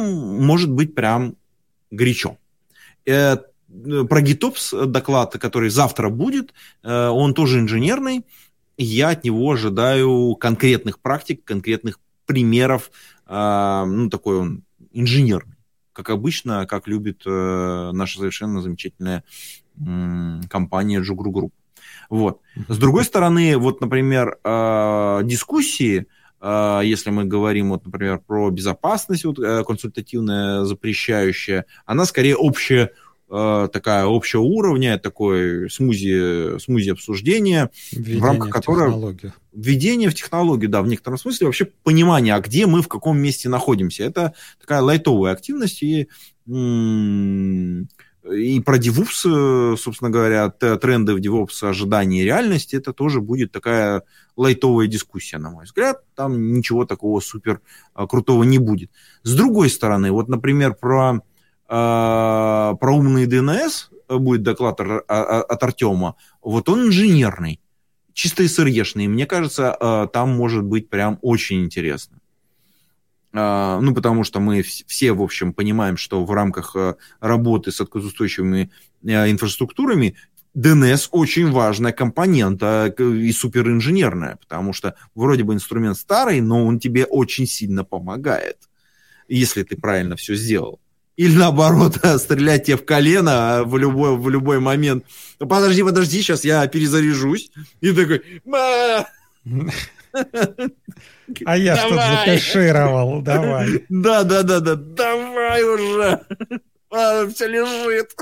может быть прям горячо. Э, про GitOps доклад, который завтра будет, э, он тоже инженерный я от него ожидаю конкретных практик, конкретных примеров, э, ну, такой он инженерный, как обычно, как любит э, наша совершенно замечательная э, компания Jugru Group. Вот. С другой стороны, вот, например, э, дискуссии, э, если мы говорим, вот, например, про безопасность вот, э, консультативная, запрещающая, она скорее общая такая общего уровня, такое смузи, смузи обсуждения, введение в рамках которого... Введение в технологию, да, в некотором смысле вообще понимание, а где мы, в каком месте находимся. Это такая лайтовая активность, и, и про DevOps, собственно говоря, тренды в DevOps, ожидания и реальности, это тоже будет такая лайтовая дискуссия, на мой взгляд. Там ничего такого супер э, крутого не будет. С другой стороны, вот, например, про про умный ДНС будет доклад от Артема, вот он инженерный, чисто СРЕшный. Мне кажется, а, там может быть прям очень интересно. А, ну, потому что мы все, в общем, понимаем, что в рамках работы с отказоустойчивыми инфраструктурами DNS очень важная компонента и суперинженерная, потому что вроде бы инструмент старый, но он тебе очень сильно помогает, если ты правильно все сделал или наоборот, стрелять тебе в колено в любой, в любой момент. Ну, подожди, подожди, сейчас я перезаряжусь. И такой...
А я что закашировал, давай.
Да, да, да, да, давай уже. А, все лежит.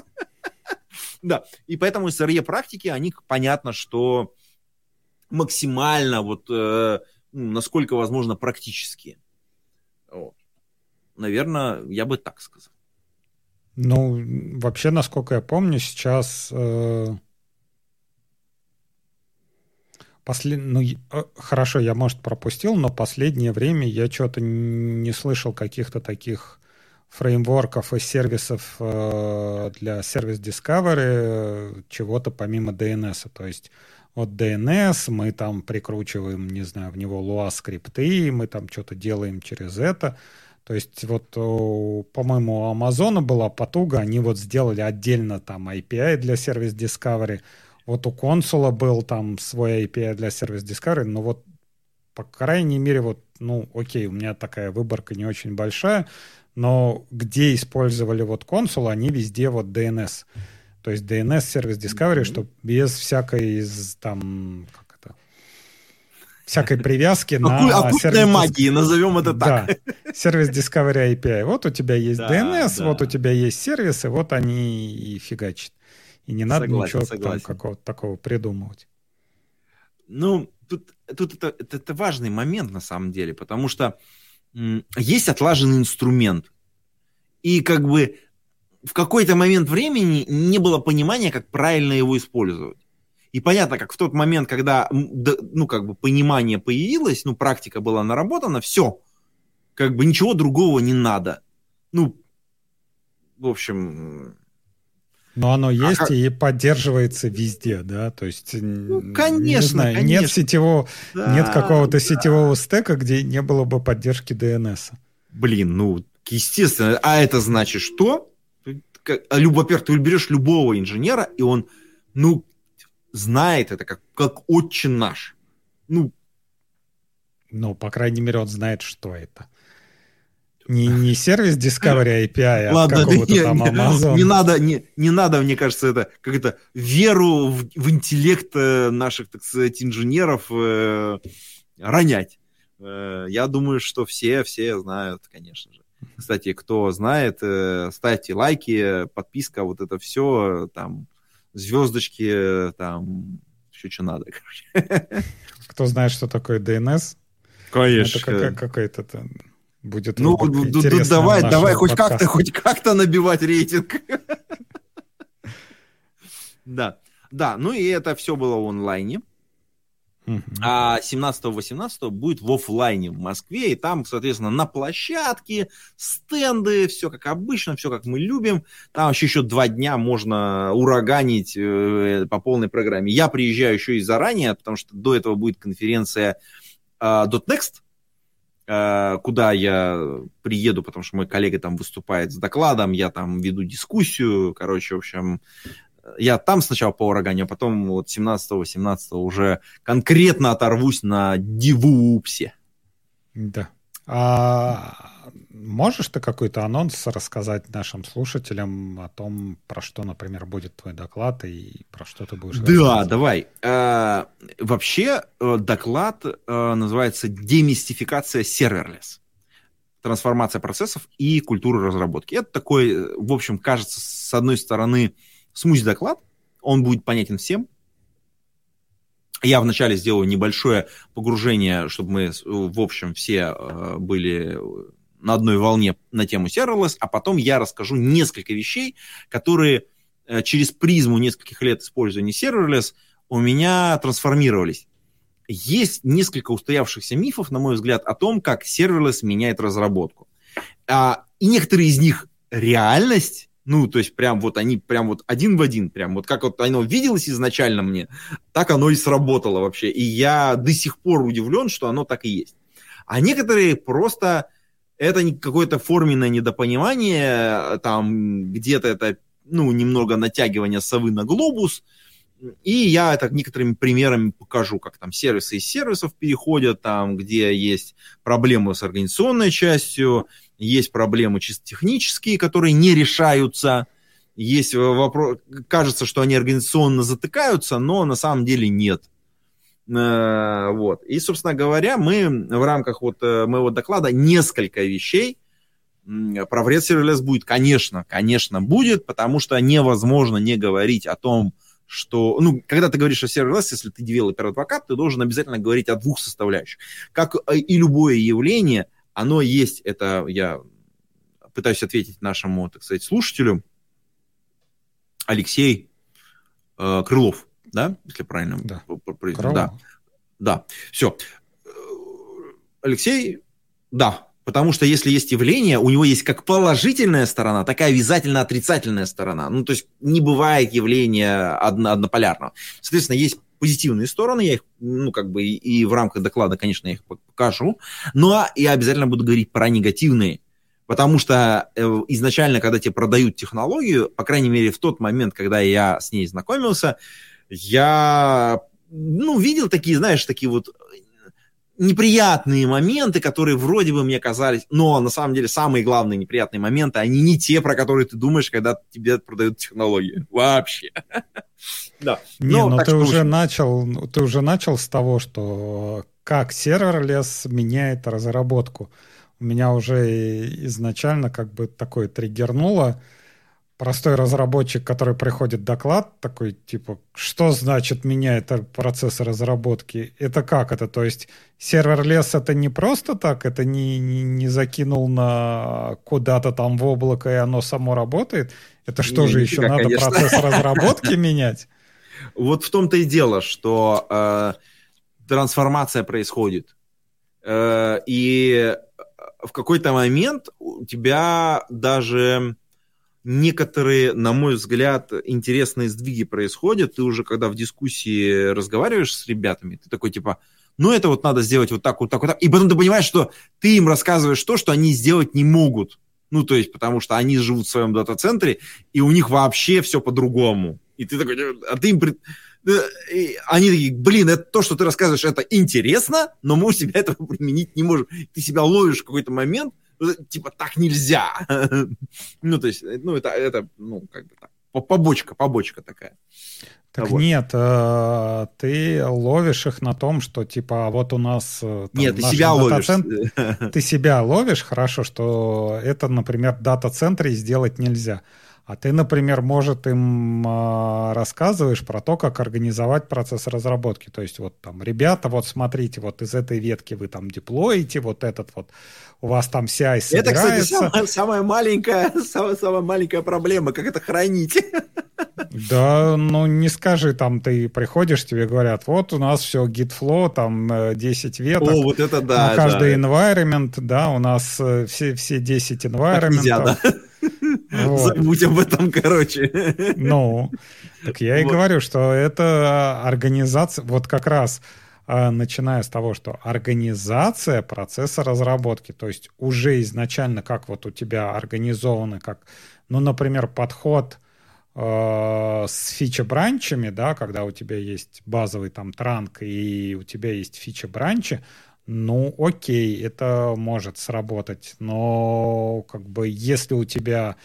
Да, и поэтому SRE практики, они понятно, что максимально вот э, насколько возможно практические. Наверное, я бы так сказал.
Ну, вообще, насколько я помню, сейчас э, послед... ну, э, хорошо, я, может, пропустил, но последнее время я что-то не слышал каких-то таких фреймворков и сервисов э, для сервис Discovery, э, чего-то помимо DNS. То есть от DNS мы там прикручиваем, не знаю, в него Lua скрипты, мы там что-то делаем через это. То есть вот, по-моему, у Амазона была потуга, они вот сделали отдельно там API для сервис Discovery. Вот у консула был там свой API для сервис Discovery, но вот по крайней мере вот, ну, окей, у меня такая выборка не очень большая, но где использовали вот консул, они везде вот DNS. То есть DNS сервис Discovery, mm-hmm. что без всякой там, как это, всякой привязки на
Оккультной сервис... магии, назовем это так.
Да, сервис Discovery API. Вот у тебя есть да, DNS, да. вот у тебя есть сервисы, вот они и фигачат. И не надо согласен, ничего согласен. там какого-то такого придумывать.
Ну, тут, тут это, это, это важный момент на самом деле, потому что м, есть отлаженный инструмент. И как бы в какой-то момент времени не было понимания, как правильно его использовать. И понятно, как в тот момент, когда, ну, как бы понимание появилось, ну, практика была наработана, все, как бы ничего другого не надо. Ну, в общем...
Но оно а есть а и поддерживается везде, да, то есть...
Ну, конечно, знаю,
конечно. Нет сетевого, да, нет какого-то да. сетевого стека, где не было бы поддержки DNS.
Блин, ну, естественно, а это значит что? Во-первых, ты берешь любого инженера, и он, ну, знает это как, как отче наш. Ну,
ну, по крайней мере, он знает, что это. Не, не сервис Discovery API, а Ладно, какого-то
не,
там
Amazon. Не, не, надо, не, не надо, мне кажется, это как это веру в, в интеллект э, наших, так сказать, инженеров э, ронять. Э, я думаю, что все, все знают, конечно же. Кстати, кто знает, э, ставьте лайки, подписка, вот это все, там, звездочки, там, еще что надо,
короче. Кто знает, что такое DNS?
Конечно.
Это какой-то там будет
Ну, давай, давай хоть как-то, хоть как-то набивать рейтинг. Да, да, ну и это все было в онлайне. А 17-18 будет в офлайне в Москве, и там, соответственно, на площадке, стенды, все как обычно, все как мы любим. Там еще, еще два дня можно ураганить э, по полной программе. Я приезжаю еще и заранее, потому что до этого будет конференция э, .next, э, куда я приеду, потому что мой коллега там выступает с докладом, я там веду дискуссию, короче, в общем, я там сначала по ураганю, а потом вот 17-18 уже конкретно оторвусь на Дивупсе.
Да. А можешь ты какой-то анонс рассказать нашим слушателям о том, про что, например, будет твой доклад и про что ты будешь
Да, давай. А, вообще э, доклад а, называется «Демистификация серверлес». Трансформация процессов и культура разработки. Это такой, э, в общем, кажется, с одной стороны, смузи-доклад, он будет понятен всем. Я вначале сделаю небольшое погружение, чтобы мы, в общем, все э, были на одной волне на тему serverless, а потом я расскажу несколько вещей, которые э, через призму нескольких лет использования serverless у меня трансформировались. Есть несколько устоявшихся мифов, на мой взгляд, о том, как serverless меняет разработку. А, и некоторые из них реальность, ну, то есть прям вот они прям вот один в один, прям вот как вот оно виделось изначально мне, так оно и сработало вообще. И я до сих пор удивлен, что оно так и есть. А некоторые просто это какое-то форменное недопонимание, там где-то это, ну, немного натягивание совы на глобус, и я это некоторыми примерами покажу, как там сервисы из сервисов переходят, там, где есть проблемы с организационной частью, есть проблемы чисто технические, которые не решаются, есть вопрос, кажется, что они организационно затыкаются, но на самом деле нет. Э, вот. И, собственно говоря, мы в рамках вот э, моего доклада несколько вещей про вред будет, конечно, конечно, будет, потому что невозможно не говорить о том, что, ну, когда ты говоришь о serverless, если ты developer advocate, ты должен обязательно говорить о двух составляющих. Как и любое явление, оно есть, это я пытаюсь ответить нашему, так сказать, слушателю, Алексей э, Крылов, да, если правильно
да.
произнес. Да, да, все. Алексей, да, потому что если есть явление, у него есть как положительная сторона, так и обязательно отрицательная сторона. Ну, то есть не бывает явления одно, однополярного. Соответственно, есть позитивные стороны, я их, ну, как бы, и в рамках доклада, конечно, я их покажу, но я обязательно буду говорить про негативные, потому что э, изначально, когда тебе продают технологию, по крайней мере, в тот момент, когда я с ней знакомился, я, ну, видел такие, знаешь, такие вот неприятные моменты, которые вроде бы мне казались, но на самом деле самые главные неприятные моменты, они не те, про которые ты думаешь, когда тебе продают технологию. Вообще.
Да. Не, но, ну ты уже начал, ты уже начал с того, что как serverless меняет разработку. У меня уже изначально как бы такое триггернуло, простой разработчик, который приходит доклад, такой типа, что значит меняет процесс разработки? Это как это? То есть сервер лес это не просто так, это не, не, не закинул на куда-то там в облако, и оно само работает? Это что не, же еще надо конечно. процесс разработки менять?
Вот в том-то и дело, что э, трансформация происходит. Э, и в какой-то момент у тебя даже некоторые, на мой взгляд, интересные сдвиги происходят. Ты уже, когда в дискуссии разговариваешь с ребятами, ты такой типа, ну это вот надо сделать вот так, вот так, вот так. И потом ты понимаешь, что ты им рассказываешь то, что они сделать не могут. Ну, то есть, потому что они живут в своем дата-центре, и у них вообще все по-другому. И ты такой, а ты им... Э, и они такие, блин, это то, что ты рассказываешь, это интересно, но мы у себя этого применить не можем. Ты себя ловишь в какой-то момент, типа, так нельзя. ну, то есть, ну, это, это, ну, как бы так, побочка, побочка такая.
Так вот. нет, э, ты ловишь их на том, что типа а вот у нас
э, там, нет, ты себя ловишь.
Ты себя ловишь, хорошо, что это, например, в дата-центре сделать нельзя. А ты, например, может им э, рассказываешь про то, как организовать процесс разработки. То есть вот там, ребята, вот смотрите, вот из этой ветки вы там деплоите, вот этот вот у вас там CI собирается. Это, кстати,
самая, самая маленькая, самая, самая маленькая проблема, как это хранить.
Да, ну не скажи, там ты приходишь, тебе говорят, вот у нас все git-flow, там 10 э, веток. О,
вот это да.
На каждый да. environment, да, у нас э, все, все 10 environment. Так нельзя, да?
Вот. Забудь об этом, короче.
Ну, так я и вот. говорю, что это организация, вот как раз а, начиная с того, что организация процесса разработки, то есть уже изначально как вот у тебя организованы, как, ну, например, подход э, с фича-бранчами, да, когда у тебя есть базовый там транк и у тебя есть фича-бранчи, ну, окей, это может сработать, но как бы если у тебя,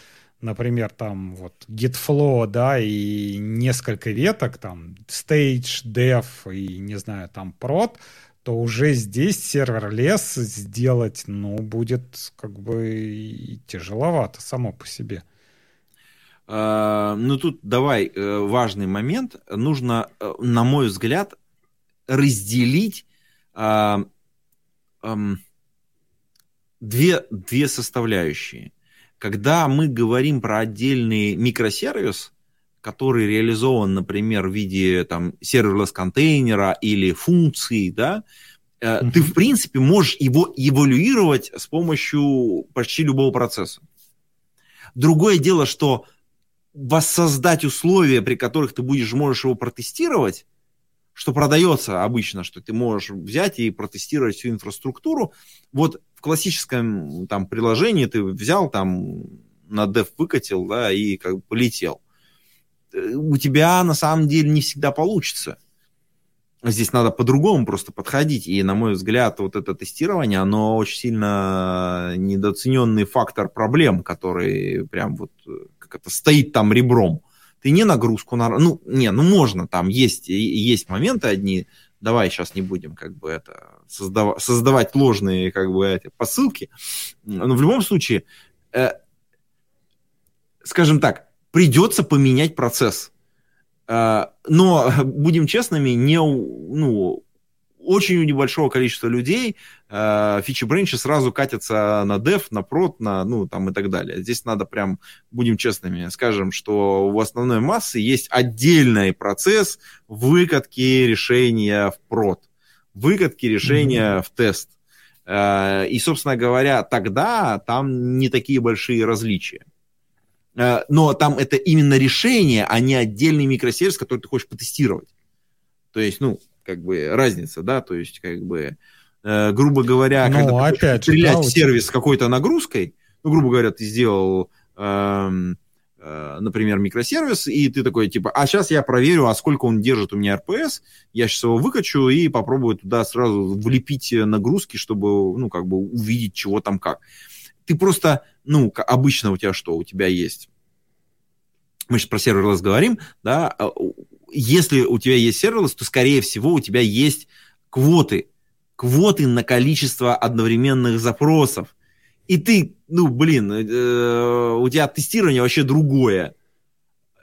например, там вот GitFlow, да, и несколько веток, там Stage, Dev и, не знаю, там Prod, то уже здесь сервер лес сделать, ну, будет как бы тяжеловато само по себе.
Uh, ну, тут давай uh, важный момент. Нужно, uh, на мой взгляд, разделить эм, две, две составляющие. Когда мы говорим про отдельный микросервис, который реализован, например, в виде там серверлess контейнера или функции, да, mm-hmm. ты в принципе можешь его эволюировать с помощью почти любого процесса. Другое дело, что воссоздать условия, при которых ты будешь можешь его протестировать, что продается обычно, что ты можешь взять и протестировать всю инфраструктуру. Вот в классическом там приложении ты взял там на dev выкатил, да, и как бы полетел. Э, у тебя на самом деле не всегда получится. Здесь надо по-другому просто подходить. И, на мой взгляд, вот это тестирование, оно очень сильно недооцененный фактор проблем, который прям вот э, как это стоит там ребром ты не нагрузку на... Ну, не, ну можно, там есть, есть моменты одни, давай сейчас не будем как бы это создав... создавать ложные как бы эти посылки, но в любом случае, э, скажем так, придется поменять процесс. Э, но, будем честными, не, ну, очень у небольшого количества людей э, фичи-бренчи сразу катятся на dev, на prod, на, ну, там и так далее. Здесь надо прям, будем честными, скажем, что у основной массы есть отдельный процесс выкатки решения в prod, выкатки решения mm-hmm. в тест. Э, и, собственно говоря, тогда там не такие большие различия. Э, но там это именно решение, а не отдельный микросервис, который ты хочешь потестировать. То есть, ну, как бы разница, да, то есть как бы, э, грубо говоря,
ну, когда опять
стрелять да, сервис с какой-то нагрузкой, ну, грубо говоря, ты сделал э, э, например, микросервис, и ты такой, типа, а сейчас я проверю, а сколько он держит у меня RPS, я сейчас его выкачу и попробую туда сразу влепить нагрузки, чтобы, ну, как бы увидеть, чего там как. Ты просто, ну, обычно у тебя что? У тебя есть мы сейчас про serverless говорим, да, а, если у тебя есть serverless, то, скорее всего, у тебя есть квоты. Квоты на количество одновременных запросов. И ты, ну, блин, э, у тебя тестирование вообще другое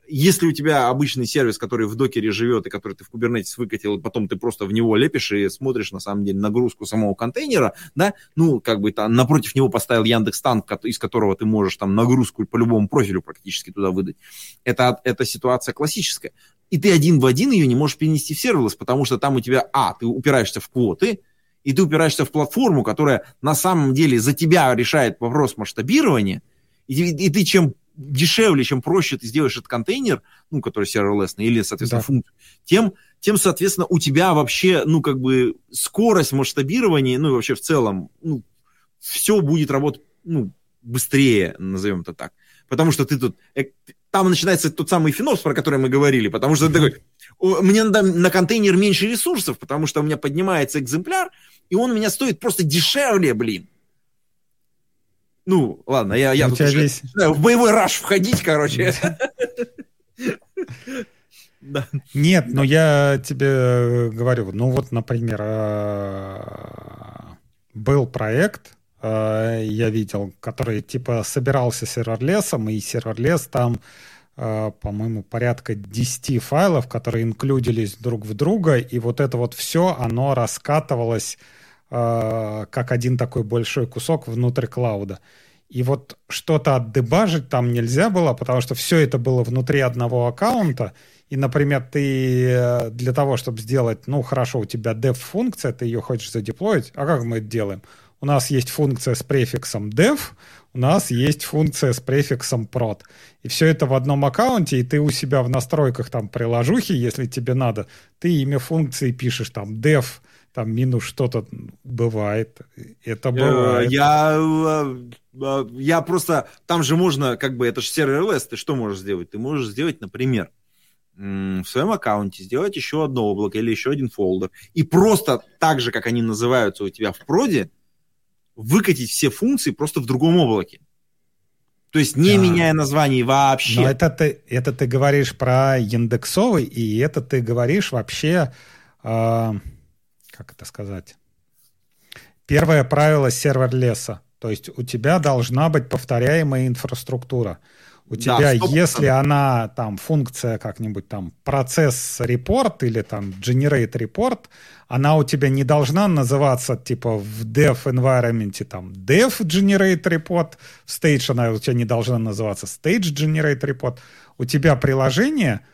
если у тебя обычный сервис, который в докере живет и который ты в Kubernetes выкатил, и потом ты просто в него лепишь и смотришь, на самом деле, нагрузку самого контейнера, да, ну, как бы там напротив него поставил Яндекс Танк, из которого ты можешь там нагрузку по любому профилю практически туда выдать. Это, это ситуация классическая. И ты один в один ее не можешь перенести в сервис, потому что там у тебя, а, ты упираешься в квоты, и ты упираешься в платформу, которая на самом деле за тебя решает вопрос масштабирования, и, и ты чем дешевле, чем проще ты сделаешь этот контейнер, ну, который serverless, или, соответственно, да. функцию, тем, тем, соответственно, у тебя вообще, ну, как бы скорость масштабирования, ну, и вообще в целом, ну, все будет работать, ну, быстрее, назовем это так. Потому что ты тут... Э, там начинается тот самый финос, про который мы говорили, потому что ты такой, мне надо на контейнер меньше ресурсов, потому что у меня поднимается экземпляр, и он у меня стоит просто дешевле, блин. Ну, ладно, я, я тут уже весь... в боевой раш входить, короче.
Да. Нет, но я тебе говорю, ну вот, например, э, был проект, э, я видел, который типа собирался serverless ом, и serverless там, э, по-моему, порядка 10 файлов, которые инклюдились друг в друга, и вот это вот все, оно раскатывалось Э, как один такой большой кусок внутрь cloud а. И вот что-то отдебажить там нельзя было, потому что все это было внутри одного аккаунта. И, например, ты э, для того, чтобы сделать, ну, хорошо, у тебя dev-функция, ты ее хочешь задеплоить. А как мы это делаем? У нас есть функция с префиксом dev, у нас есть функция с префиксом prod. И все это в одном аккаунте, и ты у себя в настройках там приложухи, если тебе надо, ты имя функции пишешь там dev там минус что-то бывает. Это э, бывает.
Я, э, э, я просто... Там же можно, как бы, это же сервер-лес, ты что можешь сделать? Ты можешь сделать, например, в своем аккаунте сделать еще одно облако или еще один фолдер. И просто так же, как они называются у тебя в проде, выкатить все функции просто в другом облаке. То есть не да. меняя название вообще.
Но это ты, это ты говоришь про индексовый, и это ты говоришь вообще... Э как это сказать? Первое правило сервер-леса. То есть у тебя должна быть повторяемая инфраструктура. У да, тебя, 100%. если она там функция как-нибудь там процесс report или там generate report, она у тебя не должна называться типа в dev environment там dev generate report, в stage она у тебя не должна называться stage generate report. У тебя приложение —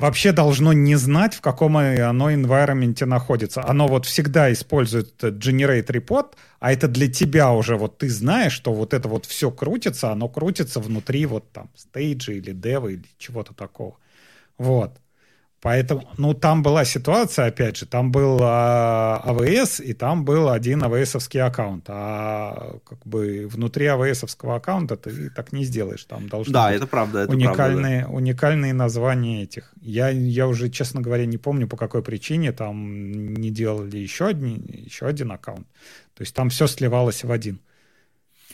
вообще должно не знать, в каком оно environment находится. Оно вот всегда использует generate report, а это для тебя уже вот ты знаешь, что вот это вот все крутится, оно крутится внутри вот там стейджа или дева или чего-то такого. Вот. Поэтому, ну, там была ситуация, опять же, там был а, АВС, и там был один АВСовский аккаунт. А как бы внутри АВСовского аккаунта ты так не сделаешь. Там должны
да, быть это правда, это
уникальные,
правда, да.
уникальные названия этих. Я, я уже, честно говоря, не помню, по какой причине там не делали еще, одни, еще один аккаунт. То есть там все сливалось в один.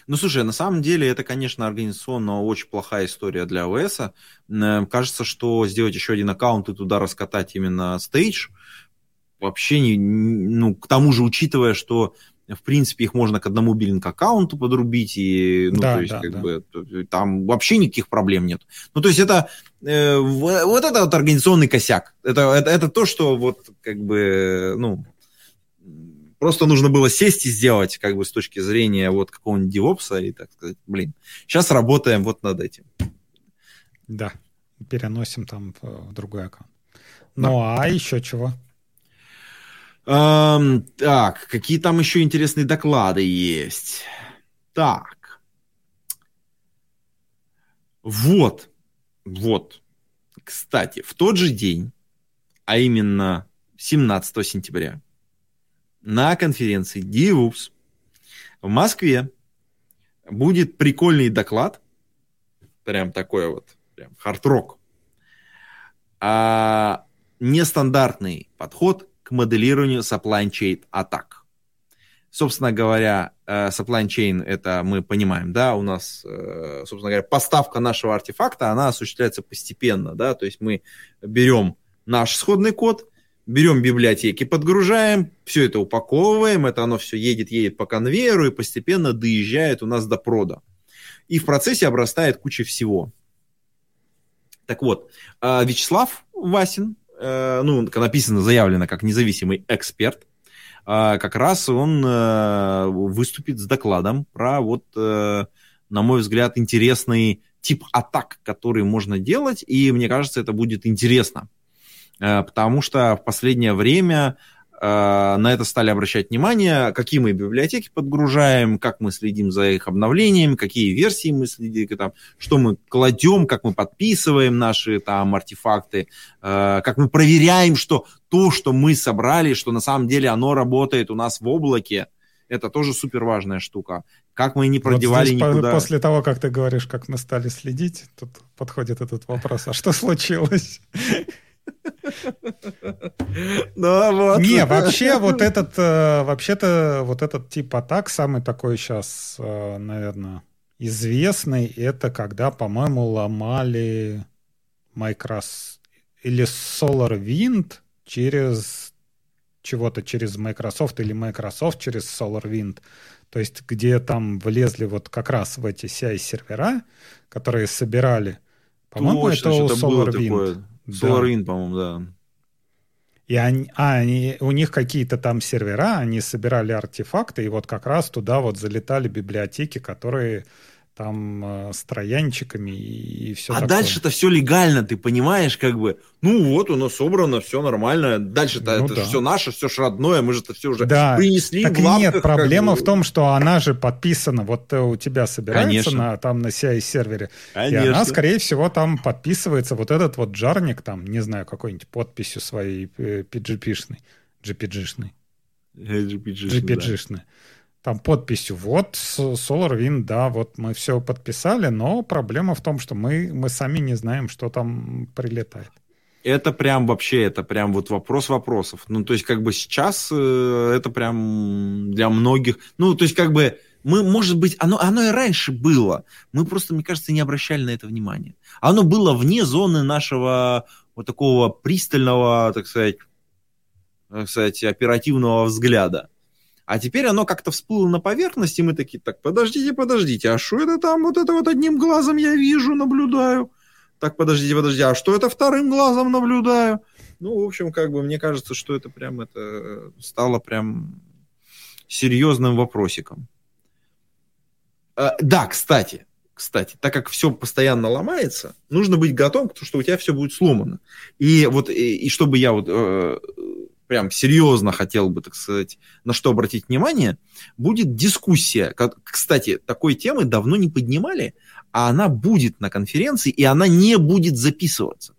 Ну, слушай, на самом деле это, конечно, организационно очень плохая история для. Э, кажется, что сделать еще один аккаунт и туда раскатать именно стейдж, вообще не, ну, к тому же, учитывая, что в принципе, их можно к одному биллинг-аккаунту подрубить, и, ну, да, то есть, да, как да. бы, там вообще никаких проблем нет. Ну, то есть, это, э, вот это вот организационный косяк. Это, это, это то, что вот, как бы, ну, Просто нужно было сесть и сделать, как бы с точки зрения вот какого-нибудь девопса и так сказать, блин, сейчас работаем вот над этим.
Да, переносим там в другой аккаунт. Ну, да. а еще чего?
Эм, так, какие там еще интересные доклады есть? Так. Вот. Вот. Кстати, в тот же день, а именно 17 сентября, на конференции DevOps в Москве будет прикольный доклад прям такое вот, прям хард-рок. А, нестандартный подход к моделированию supply chain атак. Собственно говоря, э, supply chain, это мы понимаем, да, у нас, э, собственно говоря, поставка нашего артефакта, она осуществляется постепенно, да, то есть мы берем наш исходный код, берем библиотеки, подгружаем, все это упаковываем, это оно все едет, едет по конвейеру и постепенно доезжает у нас до прода. И в процессе обрастает куча всего. Так вот, э, Вячеслав Васин, ну, написано, заявлено как независимый эксперт, как раз он выступит с докладом про вот, на мой взгляд, интересный тип атак, который можно делать, и мне кажется, это будет интересно. Э, потому что в последнее время э, на это стали обращать внимание, какие мы библиотеки подгружаем, как мы следим за их обновлениями, какие версии мы следим, там, что мы кладем, как мы подписываем наши там артефакты, э, как мы проверяем, что то, что мы собрали, что на самом деле оно работает у нас в облаке, это тоже супер важная штука. Как мы не продевали вот никуда.
После того, как ты говоришь, как мы стали следить, тут подходит этот вопрос. А что случилось? Ну, вот. Не, вообще вот этот, э, вообще-то вот этот тип атак самый такой сейчас, э, наверное, известный, это когда, по-моему, ломали Microsoft или SolarWind через чего-то через Microsoft или Microsoft через SolarWind. То есть где там влезли вот как раз в эти CI-сервера, которые собирали. По-моему, это у SolarWind.
SolarWind, да. по-моему, да.
И они, а, они, у них какие-то там сервера, они собирали артефакты, и вот как раз туда вот залетали библиотеки, которые там э, с троянчиками и, и все
А дальше-то все легально, ты понимаешь, как бы, ну вот, у нас собрано, все нормально, дальше-то ну, это да. все наше, все ж родное, мы же это все уже да. принесли
так в лапках, нет, проблема как бы... в том, что она же подписана, вот э, у тебя собирается на, там на CI-сервере, и она, скорее всего, там подписывается вот этот вот жарник, там, не знаю, какой-нибудь подписью своей PGP-шной, э, GPG-шной.
GPG-шной,
GPG-шной. Да там подписью «Вот, SolarWind, да, вот мы все подписали, но проблема в том, что мы, мы сами не знаем, что там прилетает».
Это прям вообще, это прям вот вопрос вопросов. Ну, то есть, как бы сейчас э, это прям для многих... Ну, то есть, как бы мы, может быть, оно, оно и раньше было. Мы просто, мне кажется, не обращали на это внимания. Оно было вне зоны нашего вот такого пристального, так сказать, так сказать, оперативного взгляда. А теперь оно как-то всплыло на поверхность, и мы такие, так, подождите, подождите, а что это там, вот это вот одним глазом я вижу, наблюдаю? Так, подождите, подождите, а что это вторым глазом наблюдаю? Ну, в общем, как бы мне кажется, что это прям это стало прям серьезным вопросиком. А, да, кстати, кстати, так как все постоянно ломается, нужно быть готовым, что у тебя все будет сломано. И вот, и, и чтобы я вот э, прям серьезно хотел бы, так сказать, на что обратить внимание, будет дискуссия. Кстати, такой темы давно не поднимали, а она будет на конференции, и она не будет записываться.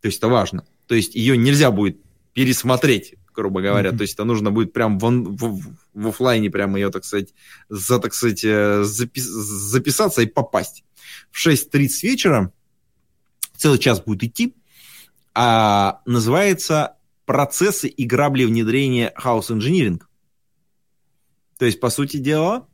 То есть это важно. То есть ее нельзя будет пересмотреть, грубо говоря. Mm-hmm. То есть это нужно будет прям в, в, в офлайне прям ее, так сказать, за, так сказать, э, запис, записаться и попасть. В 6.30 вечера целый час будет идти. А называется процессы и грабли внедрения House Engineering. То есть, по сути дела,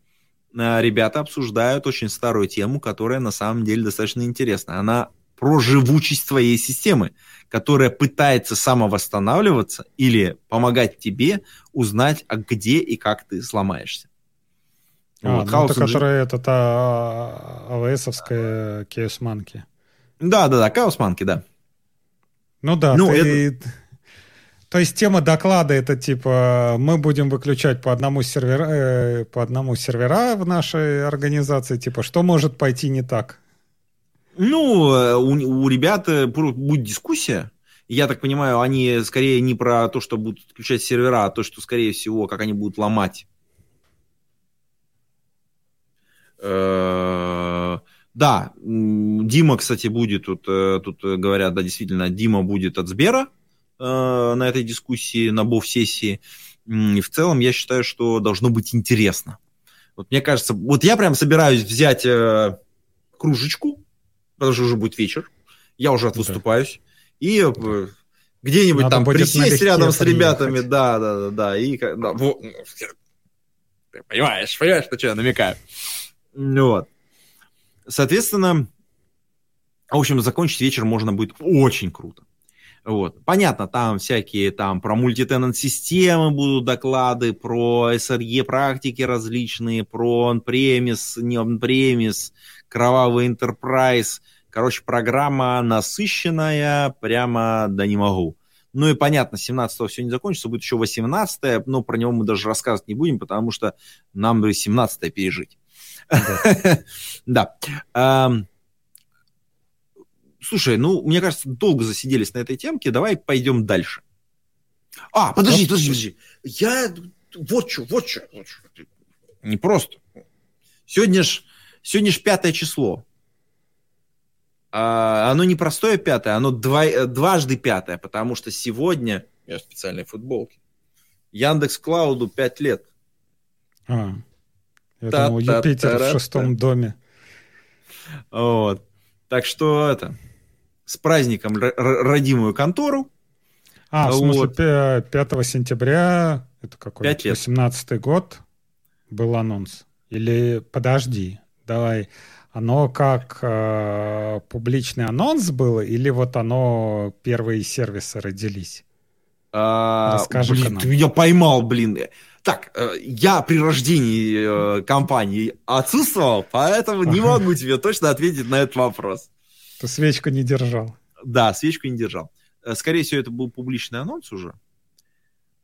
э, ребята обсуждают очень старую тему, которая на самом деле достаточно интересна. Она про живучесть твоей системы, которая пытается самовосстанавливаться или помогать тебе узнать, а где и как ты сломаешься.
А, вот, ну, это которая это та АВСовская Chaos Monkey.
Да, да, да, Chaos Monkey, да.
Ну да, ну, ты, это... То есть тема доклада это типа мы будем выключать по одному сервера, э, по одному сервера в нашей организации, типа что может пойти не так?
Ну, э, у, у ребят э, будет дискуссия. Я так понимаю, они скорее не про то, что будут включать сервера, а то, что, скорее всего, как они будут ломать. Да, Дима, кстати, будет тут, тут говорят, да, действительно, Дима будет от Сбера, на этой дискуссии, на БОВ-сессии. И в целом я считаю, что должно быть интересно. Вот мне кажется, вот я прям собираюсь взять э, кружечку потому что уже будет вечер, я уже отвыступаюсь, да. и э, где-нибудь там присесть рядом с ребятами, да, да, да, да, и да, вот, ты понимаешь, понимаешь, на что я намекаю. Вот. Соответственно, в общем, закончить вечер можно будет очень круто. Вот. Понятно, там всякие там про мультитенант системы будут доклады, про SRE практики различные, про on-premise, не on-premise, кровавый enterprise. Короче, программа насыщенная, прямо да не могу. Ну и понятно, 17-го все не закончится, будет еще 18 но про него мы даже рассказывать не будем, потому что нам бы 17 пережить. Да. Слушай, ну, мне кажется, долго засиделись на этой темке. Давай пойдем дальше. А, подожди, подожди, подожди. Я вот что, вот что. Вот что. Не просто. Сегодня ж, сегодня ж пятое число. А, оно не простое пятое, оно два, дважды пятое, потому что сегодня, я в специальной футболке, Яндекс Клауду пять лет.
А, я Та думал, Юпитер в шестом доме.
Вот. Так что это, с праздником родимую контору.
А, в смысле, 5 сентября, это какой? 5 лет. 18 год был анонс. Или подожди, давай. Оно как э, публичный анонс было, или вот оно первые сервисы родились?
А, Расскажи блин, ты меня поймал, блин. Так, э, я при рождении э, компании отсутствовал, поэтому не могу тебе точно ответить на этот вопрос.
Ты свечку не держал.
Да, свечку не держал. Э, скорее всего, это был публичный анонс уже.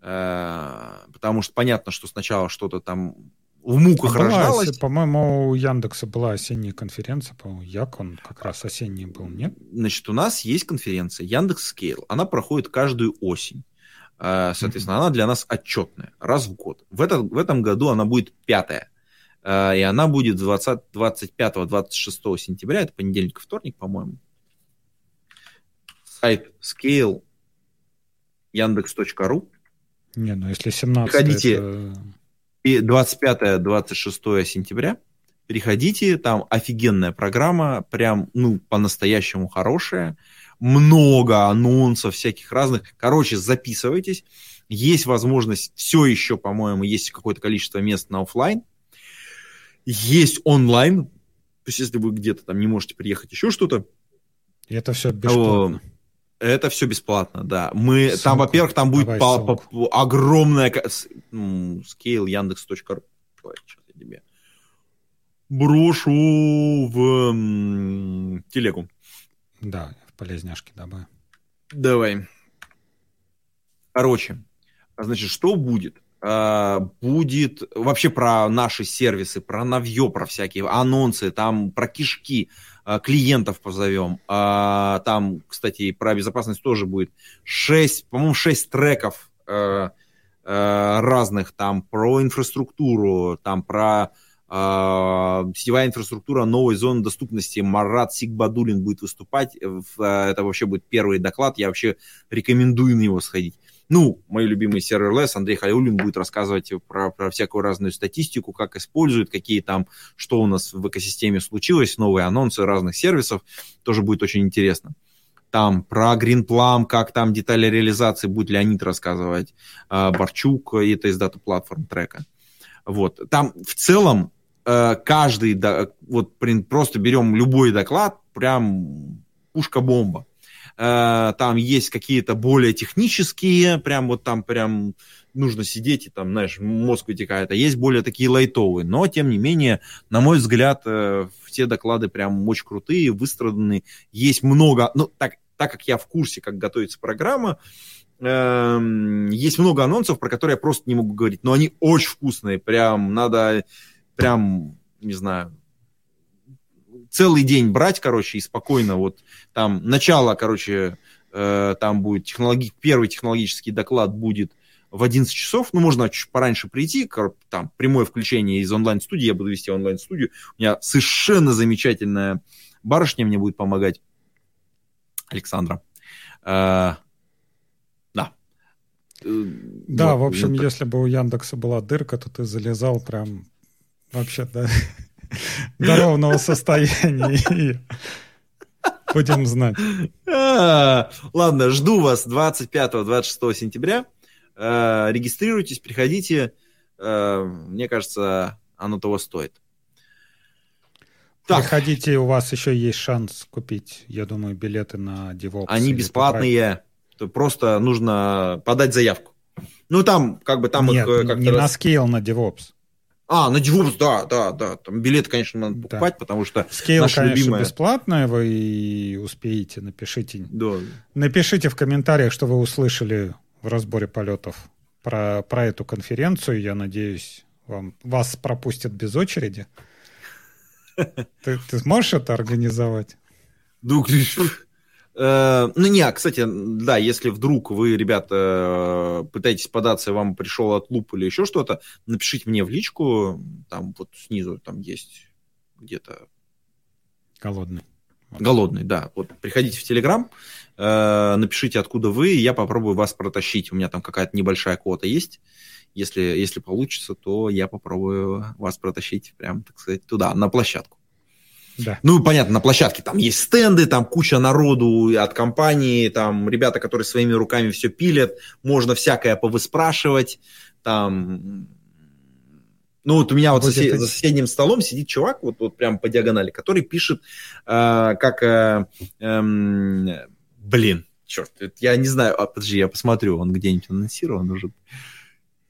Э, потому что понятно, что сначала что-то там в муках а рождалось.
По-моему, у Яндекса была осенняя конференция, по-моему, Як он как раз осенний был, нет?
Значит, у нас есть конференция Яндекс Scale. Она проходит каждую осень. Э, соответственно, mm-hmm. она для нас отчетная, раз в год. В, это, в этом году она будет пятая. Э, и она будет 25-26 сентября, это понедельник, вторник, по-моему. Сайт scale яндекс.ру.
Не, ну если 17
Приходите это... и 25-26 сентября. Переходите, там офигенная программа, прям, ну, по-настоящему хорошая. Много анонсов всяких разных. Короче, записывайтесь. Есть возможность, все еще, по-моему, есть какое-то количество мест на офлайн есть онлайн, то есть если вы где-то там не можете приехать, еще что-то.
И это все бесплатно.
Это все бесплатно, да. Мы ссылку. там, во-первых, там будет по, по, по, огромная ну, scale яндекс.ру. Сейчас я тебе брошу в м, телегу.
Да, в полезняшке добавим.
Давай. Короче, значит, что будет? А, будет вообще про наши сервисы, про навье, про всякие анонсы, там про кишки а, клиентов позовем. А, там, кстати, про безопасность тоже будет 6, по-моему, 6 треков разных, там про инфраструктуру, там про сетевая инфраструктура новой зоны доступности. Марат Сигбадулин будет выступать. Это вообще будет первый доклад. Я вообще рекомендую на него сходить ну, мои любимые serverless, Андрей Халиулин будет рассказывать про, про всякую разную статистику, как используют, какие там, что у нас в экосистеме случилось, новые анонсы разных сервисов, тоже будет очень интересно. Там про Greenplum, как там детали реализации будет Леонид рассказывать, а, Барчук, это из data platform трека. Вот. Там в целом э, каждый, вот просто берем любой доклад, прям пушка-бомба. Э, там есть какие-то более технические, прям вот там прям нужно сидеть и там, знаешь, мозг вытекает, а есть более такие лайтовые. Но, тем не менее, на мой взгляд, э, все доклады прям очень крутые, выстраданные. Есть много, ну, так, так как я в курсе, как готовится программа, эм, есть много анонсов, про которые я просто не могу говорить, но они очень вкусные, прям надо, прям, не знаю, целый день брать, короче, и спокойно вот там начало, короче, э, там будет технологи... первый технологический доклад будет в 11 часов, ну, можно чуть пораньше прийти, там, прямое включение из онлайн-студии, я буду вести онлайн-студию, у меня совершенно замечательная барышня мне будет помогать, Александра. Э, да.
Э, да, вот, в общем, это... если бы у Яндекса была дырка, то ты залезал прям вообще, да, до ровного состояния. Будем знать.
А, ладно, жду вас 25-26 сентября. Э, регистрируйтесь, приходите. Э, мне кажется, оно того стоит.
Так. Приходите, у вас еще есть шанс купить, я думаю, билеты на DevOps.
Они бесплатные. Просто нужно подать заявку. Ну, там, как бы там
Нет, их как-то... не раз... на скейл, на DevOps.
А, на DevOps, да, да, да. Там билеты, конечно, надо покупать, да. потому что
Scale, конечно, любимая... бесплатное, вы успеете, напишите. Да. Напишите в комментариях, что вы услышали в разборе полетов про, про эту конференцию. Я надеюсь, вам, вас пропустят без очереди. Ты, ты сможешь это организовать?
Ну, э, ну, не, кстати, да, если вдруг вы, ребята, пытаетесь податься, и вам пришел от луп или еще что-то, напишите мне в личку, там вот снизу там есть где-то...
Голодный.
Голодный, да. Вот приходите в Телеграм, э, напишите, откуда вы, и я попробую вас протащить. У меня там какая-то небольшая квота есть. Если, если получится, то я попробую вас протащить прям, так сказать, туда, на площадку. Да. Ну, понятно, на площадке там есть стенды, там куча народу от компании, там ребята, которые своими руками все пилят, можно всякое повыспрашивать, там... Ну, вот у меня вот сосед, за соседним столом сидит чувак, вот, вот прям по диагонали, который пишет, э, как... Э, э, блин, черт, я не знаю, а, подожди, я посмотрю, он где-нибудь анонсирован уже.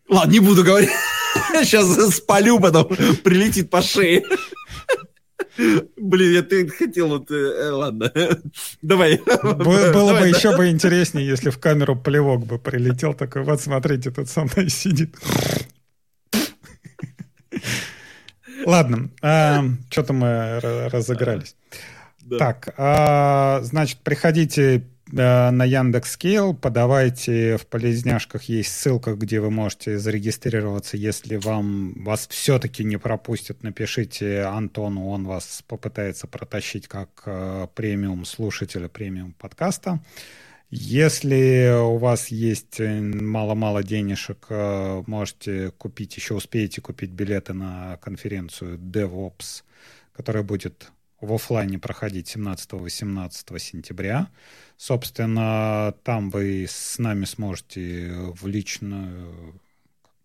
Ладно, не буду говорить. Сейчас спалю, потом прилетит по шее. Блин, я ты хотел вот... Э, ладно, давай.
Было давай, бы да. еще бы интереснее, если в камеру плевок бы прилетел, такой, вот смотрите, тут со мной сидит. Ладно, а, что-то мы разыгрались. Да. Так, а, значит, приходите Э, на Яндекс.Скейл, подавайте в полезняшках, есть ссылка, где вы можете зарегистрироваться, если вам вас все-таки не пропустят, напишите Антону, он вас попытается протащить как э, премиум слушателя, премиум подкаста. Если у вас есть э, мало-мало денежек, можете купить, еще успеете купить билеты на конференцию DevOps, которая будет в офлайне проходить 17-18 сентября. Собственно, там вы с нами сможете в личную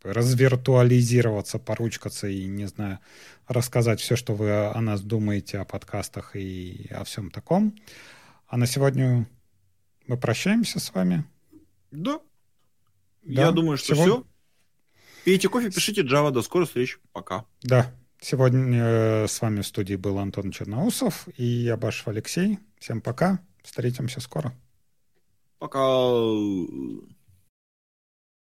развиртуализироваться, поручкаться и, не знаю, рассказать все, что вы о нас думаете, о подкастах и о всем таком. А на сегодня мы прощаемся с вами.
Да. да. Я думаю, что Сегодня... все. Пейте кофе, пишите Java. До скорой встречи. Пока.
Да. Сегодня э, с вами в студии был Антон Черноусов и Абашев Алексей. Всем пока. Встретимся скоро.
Пока.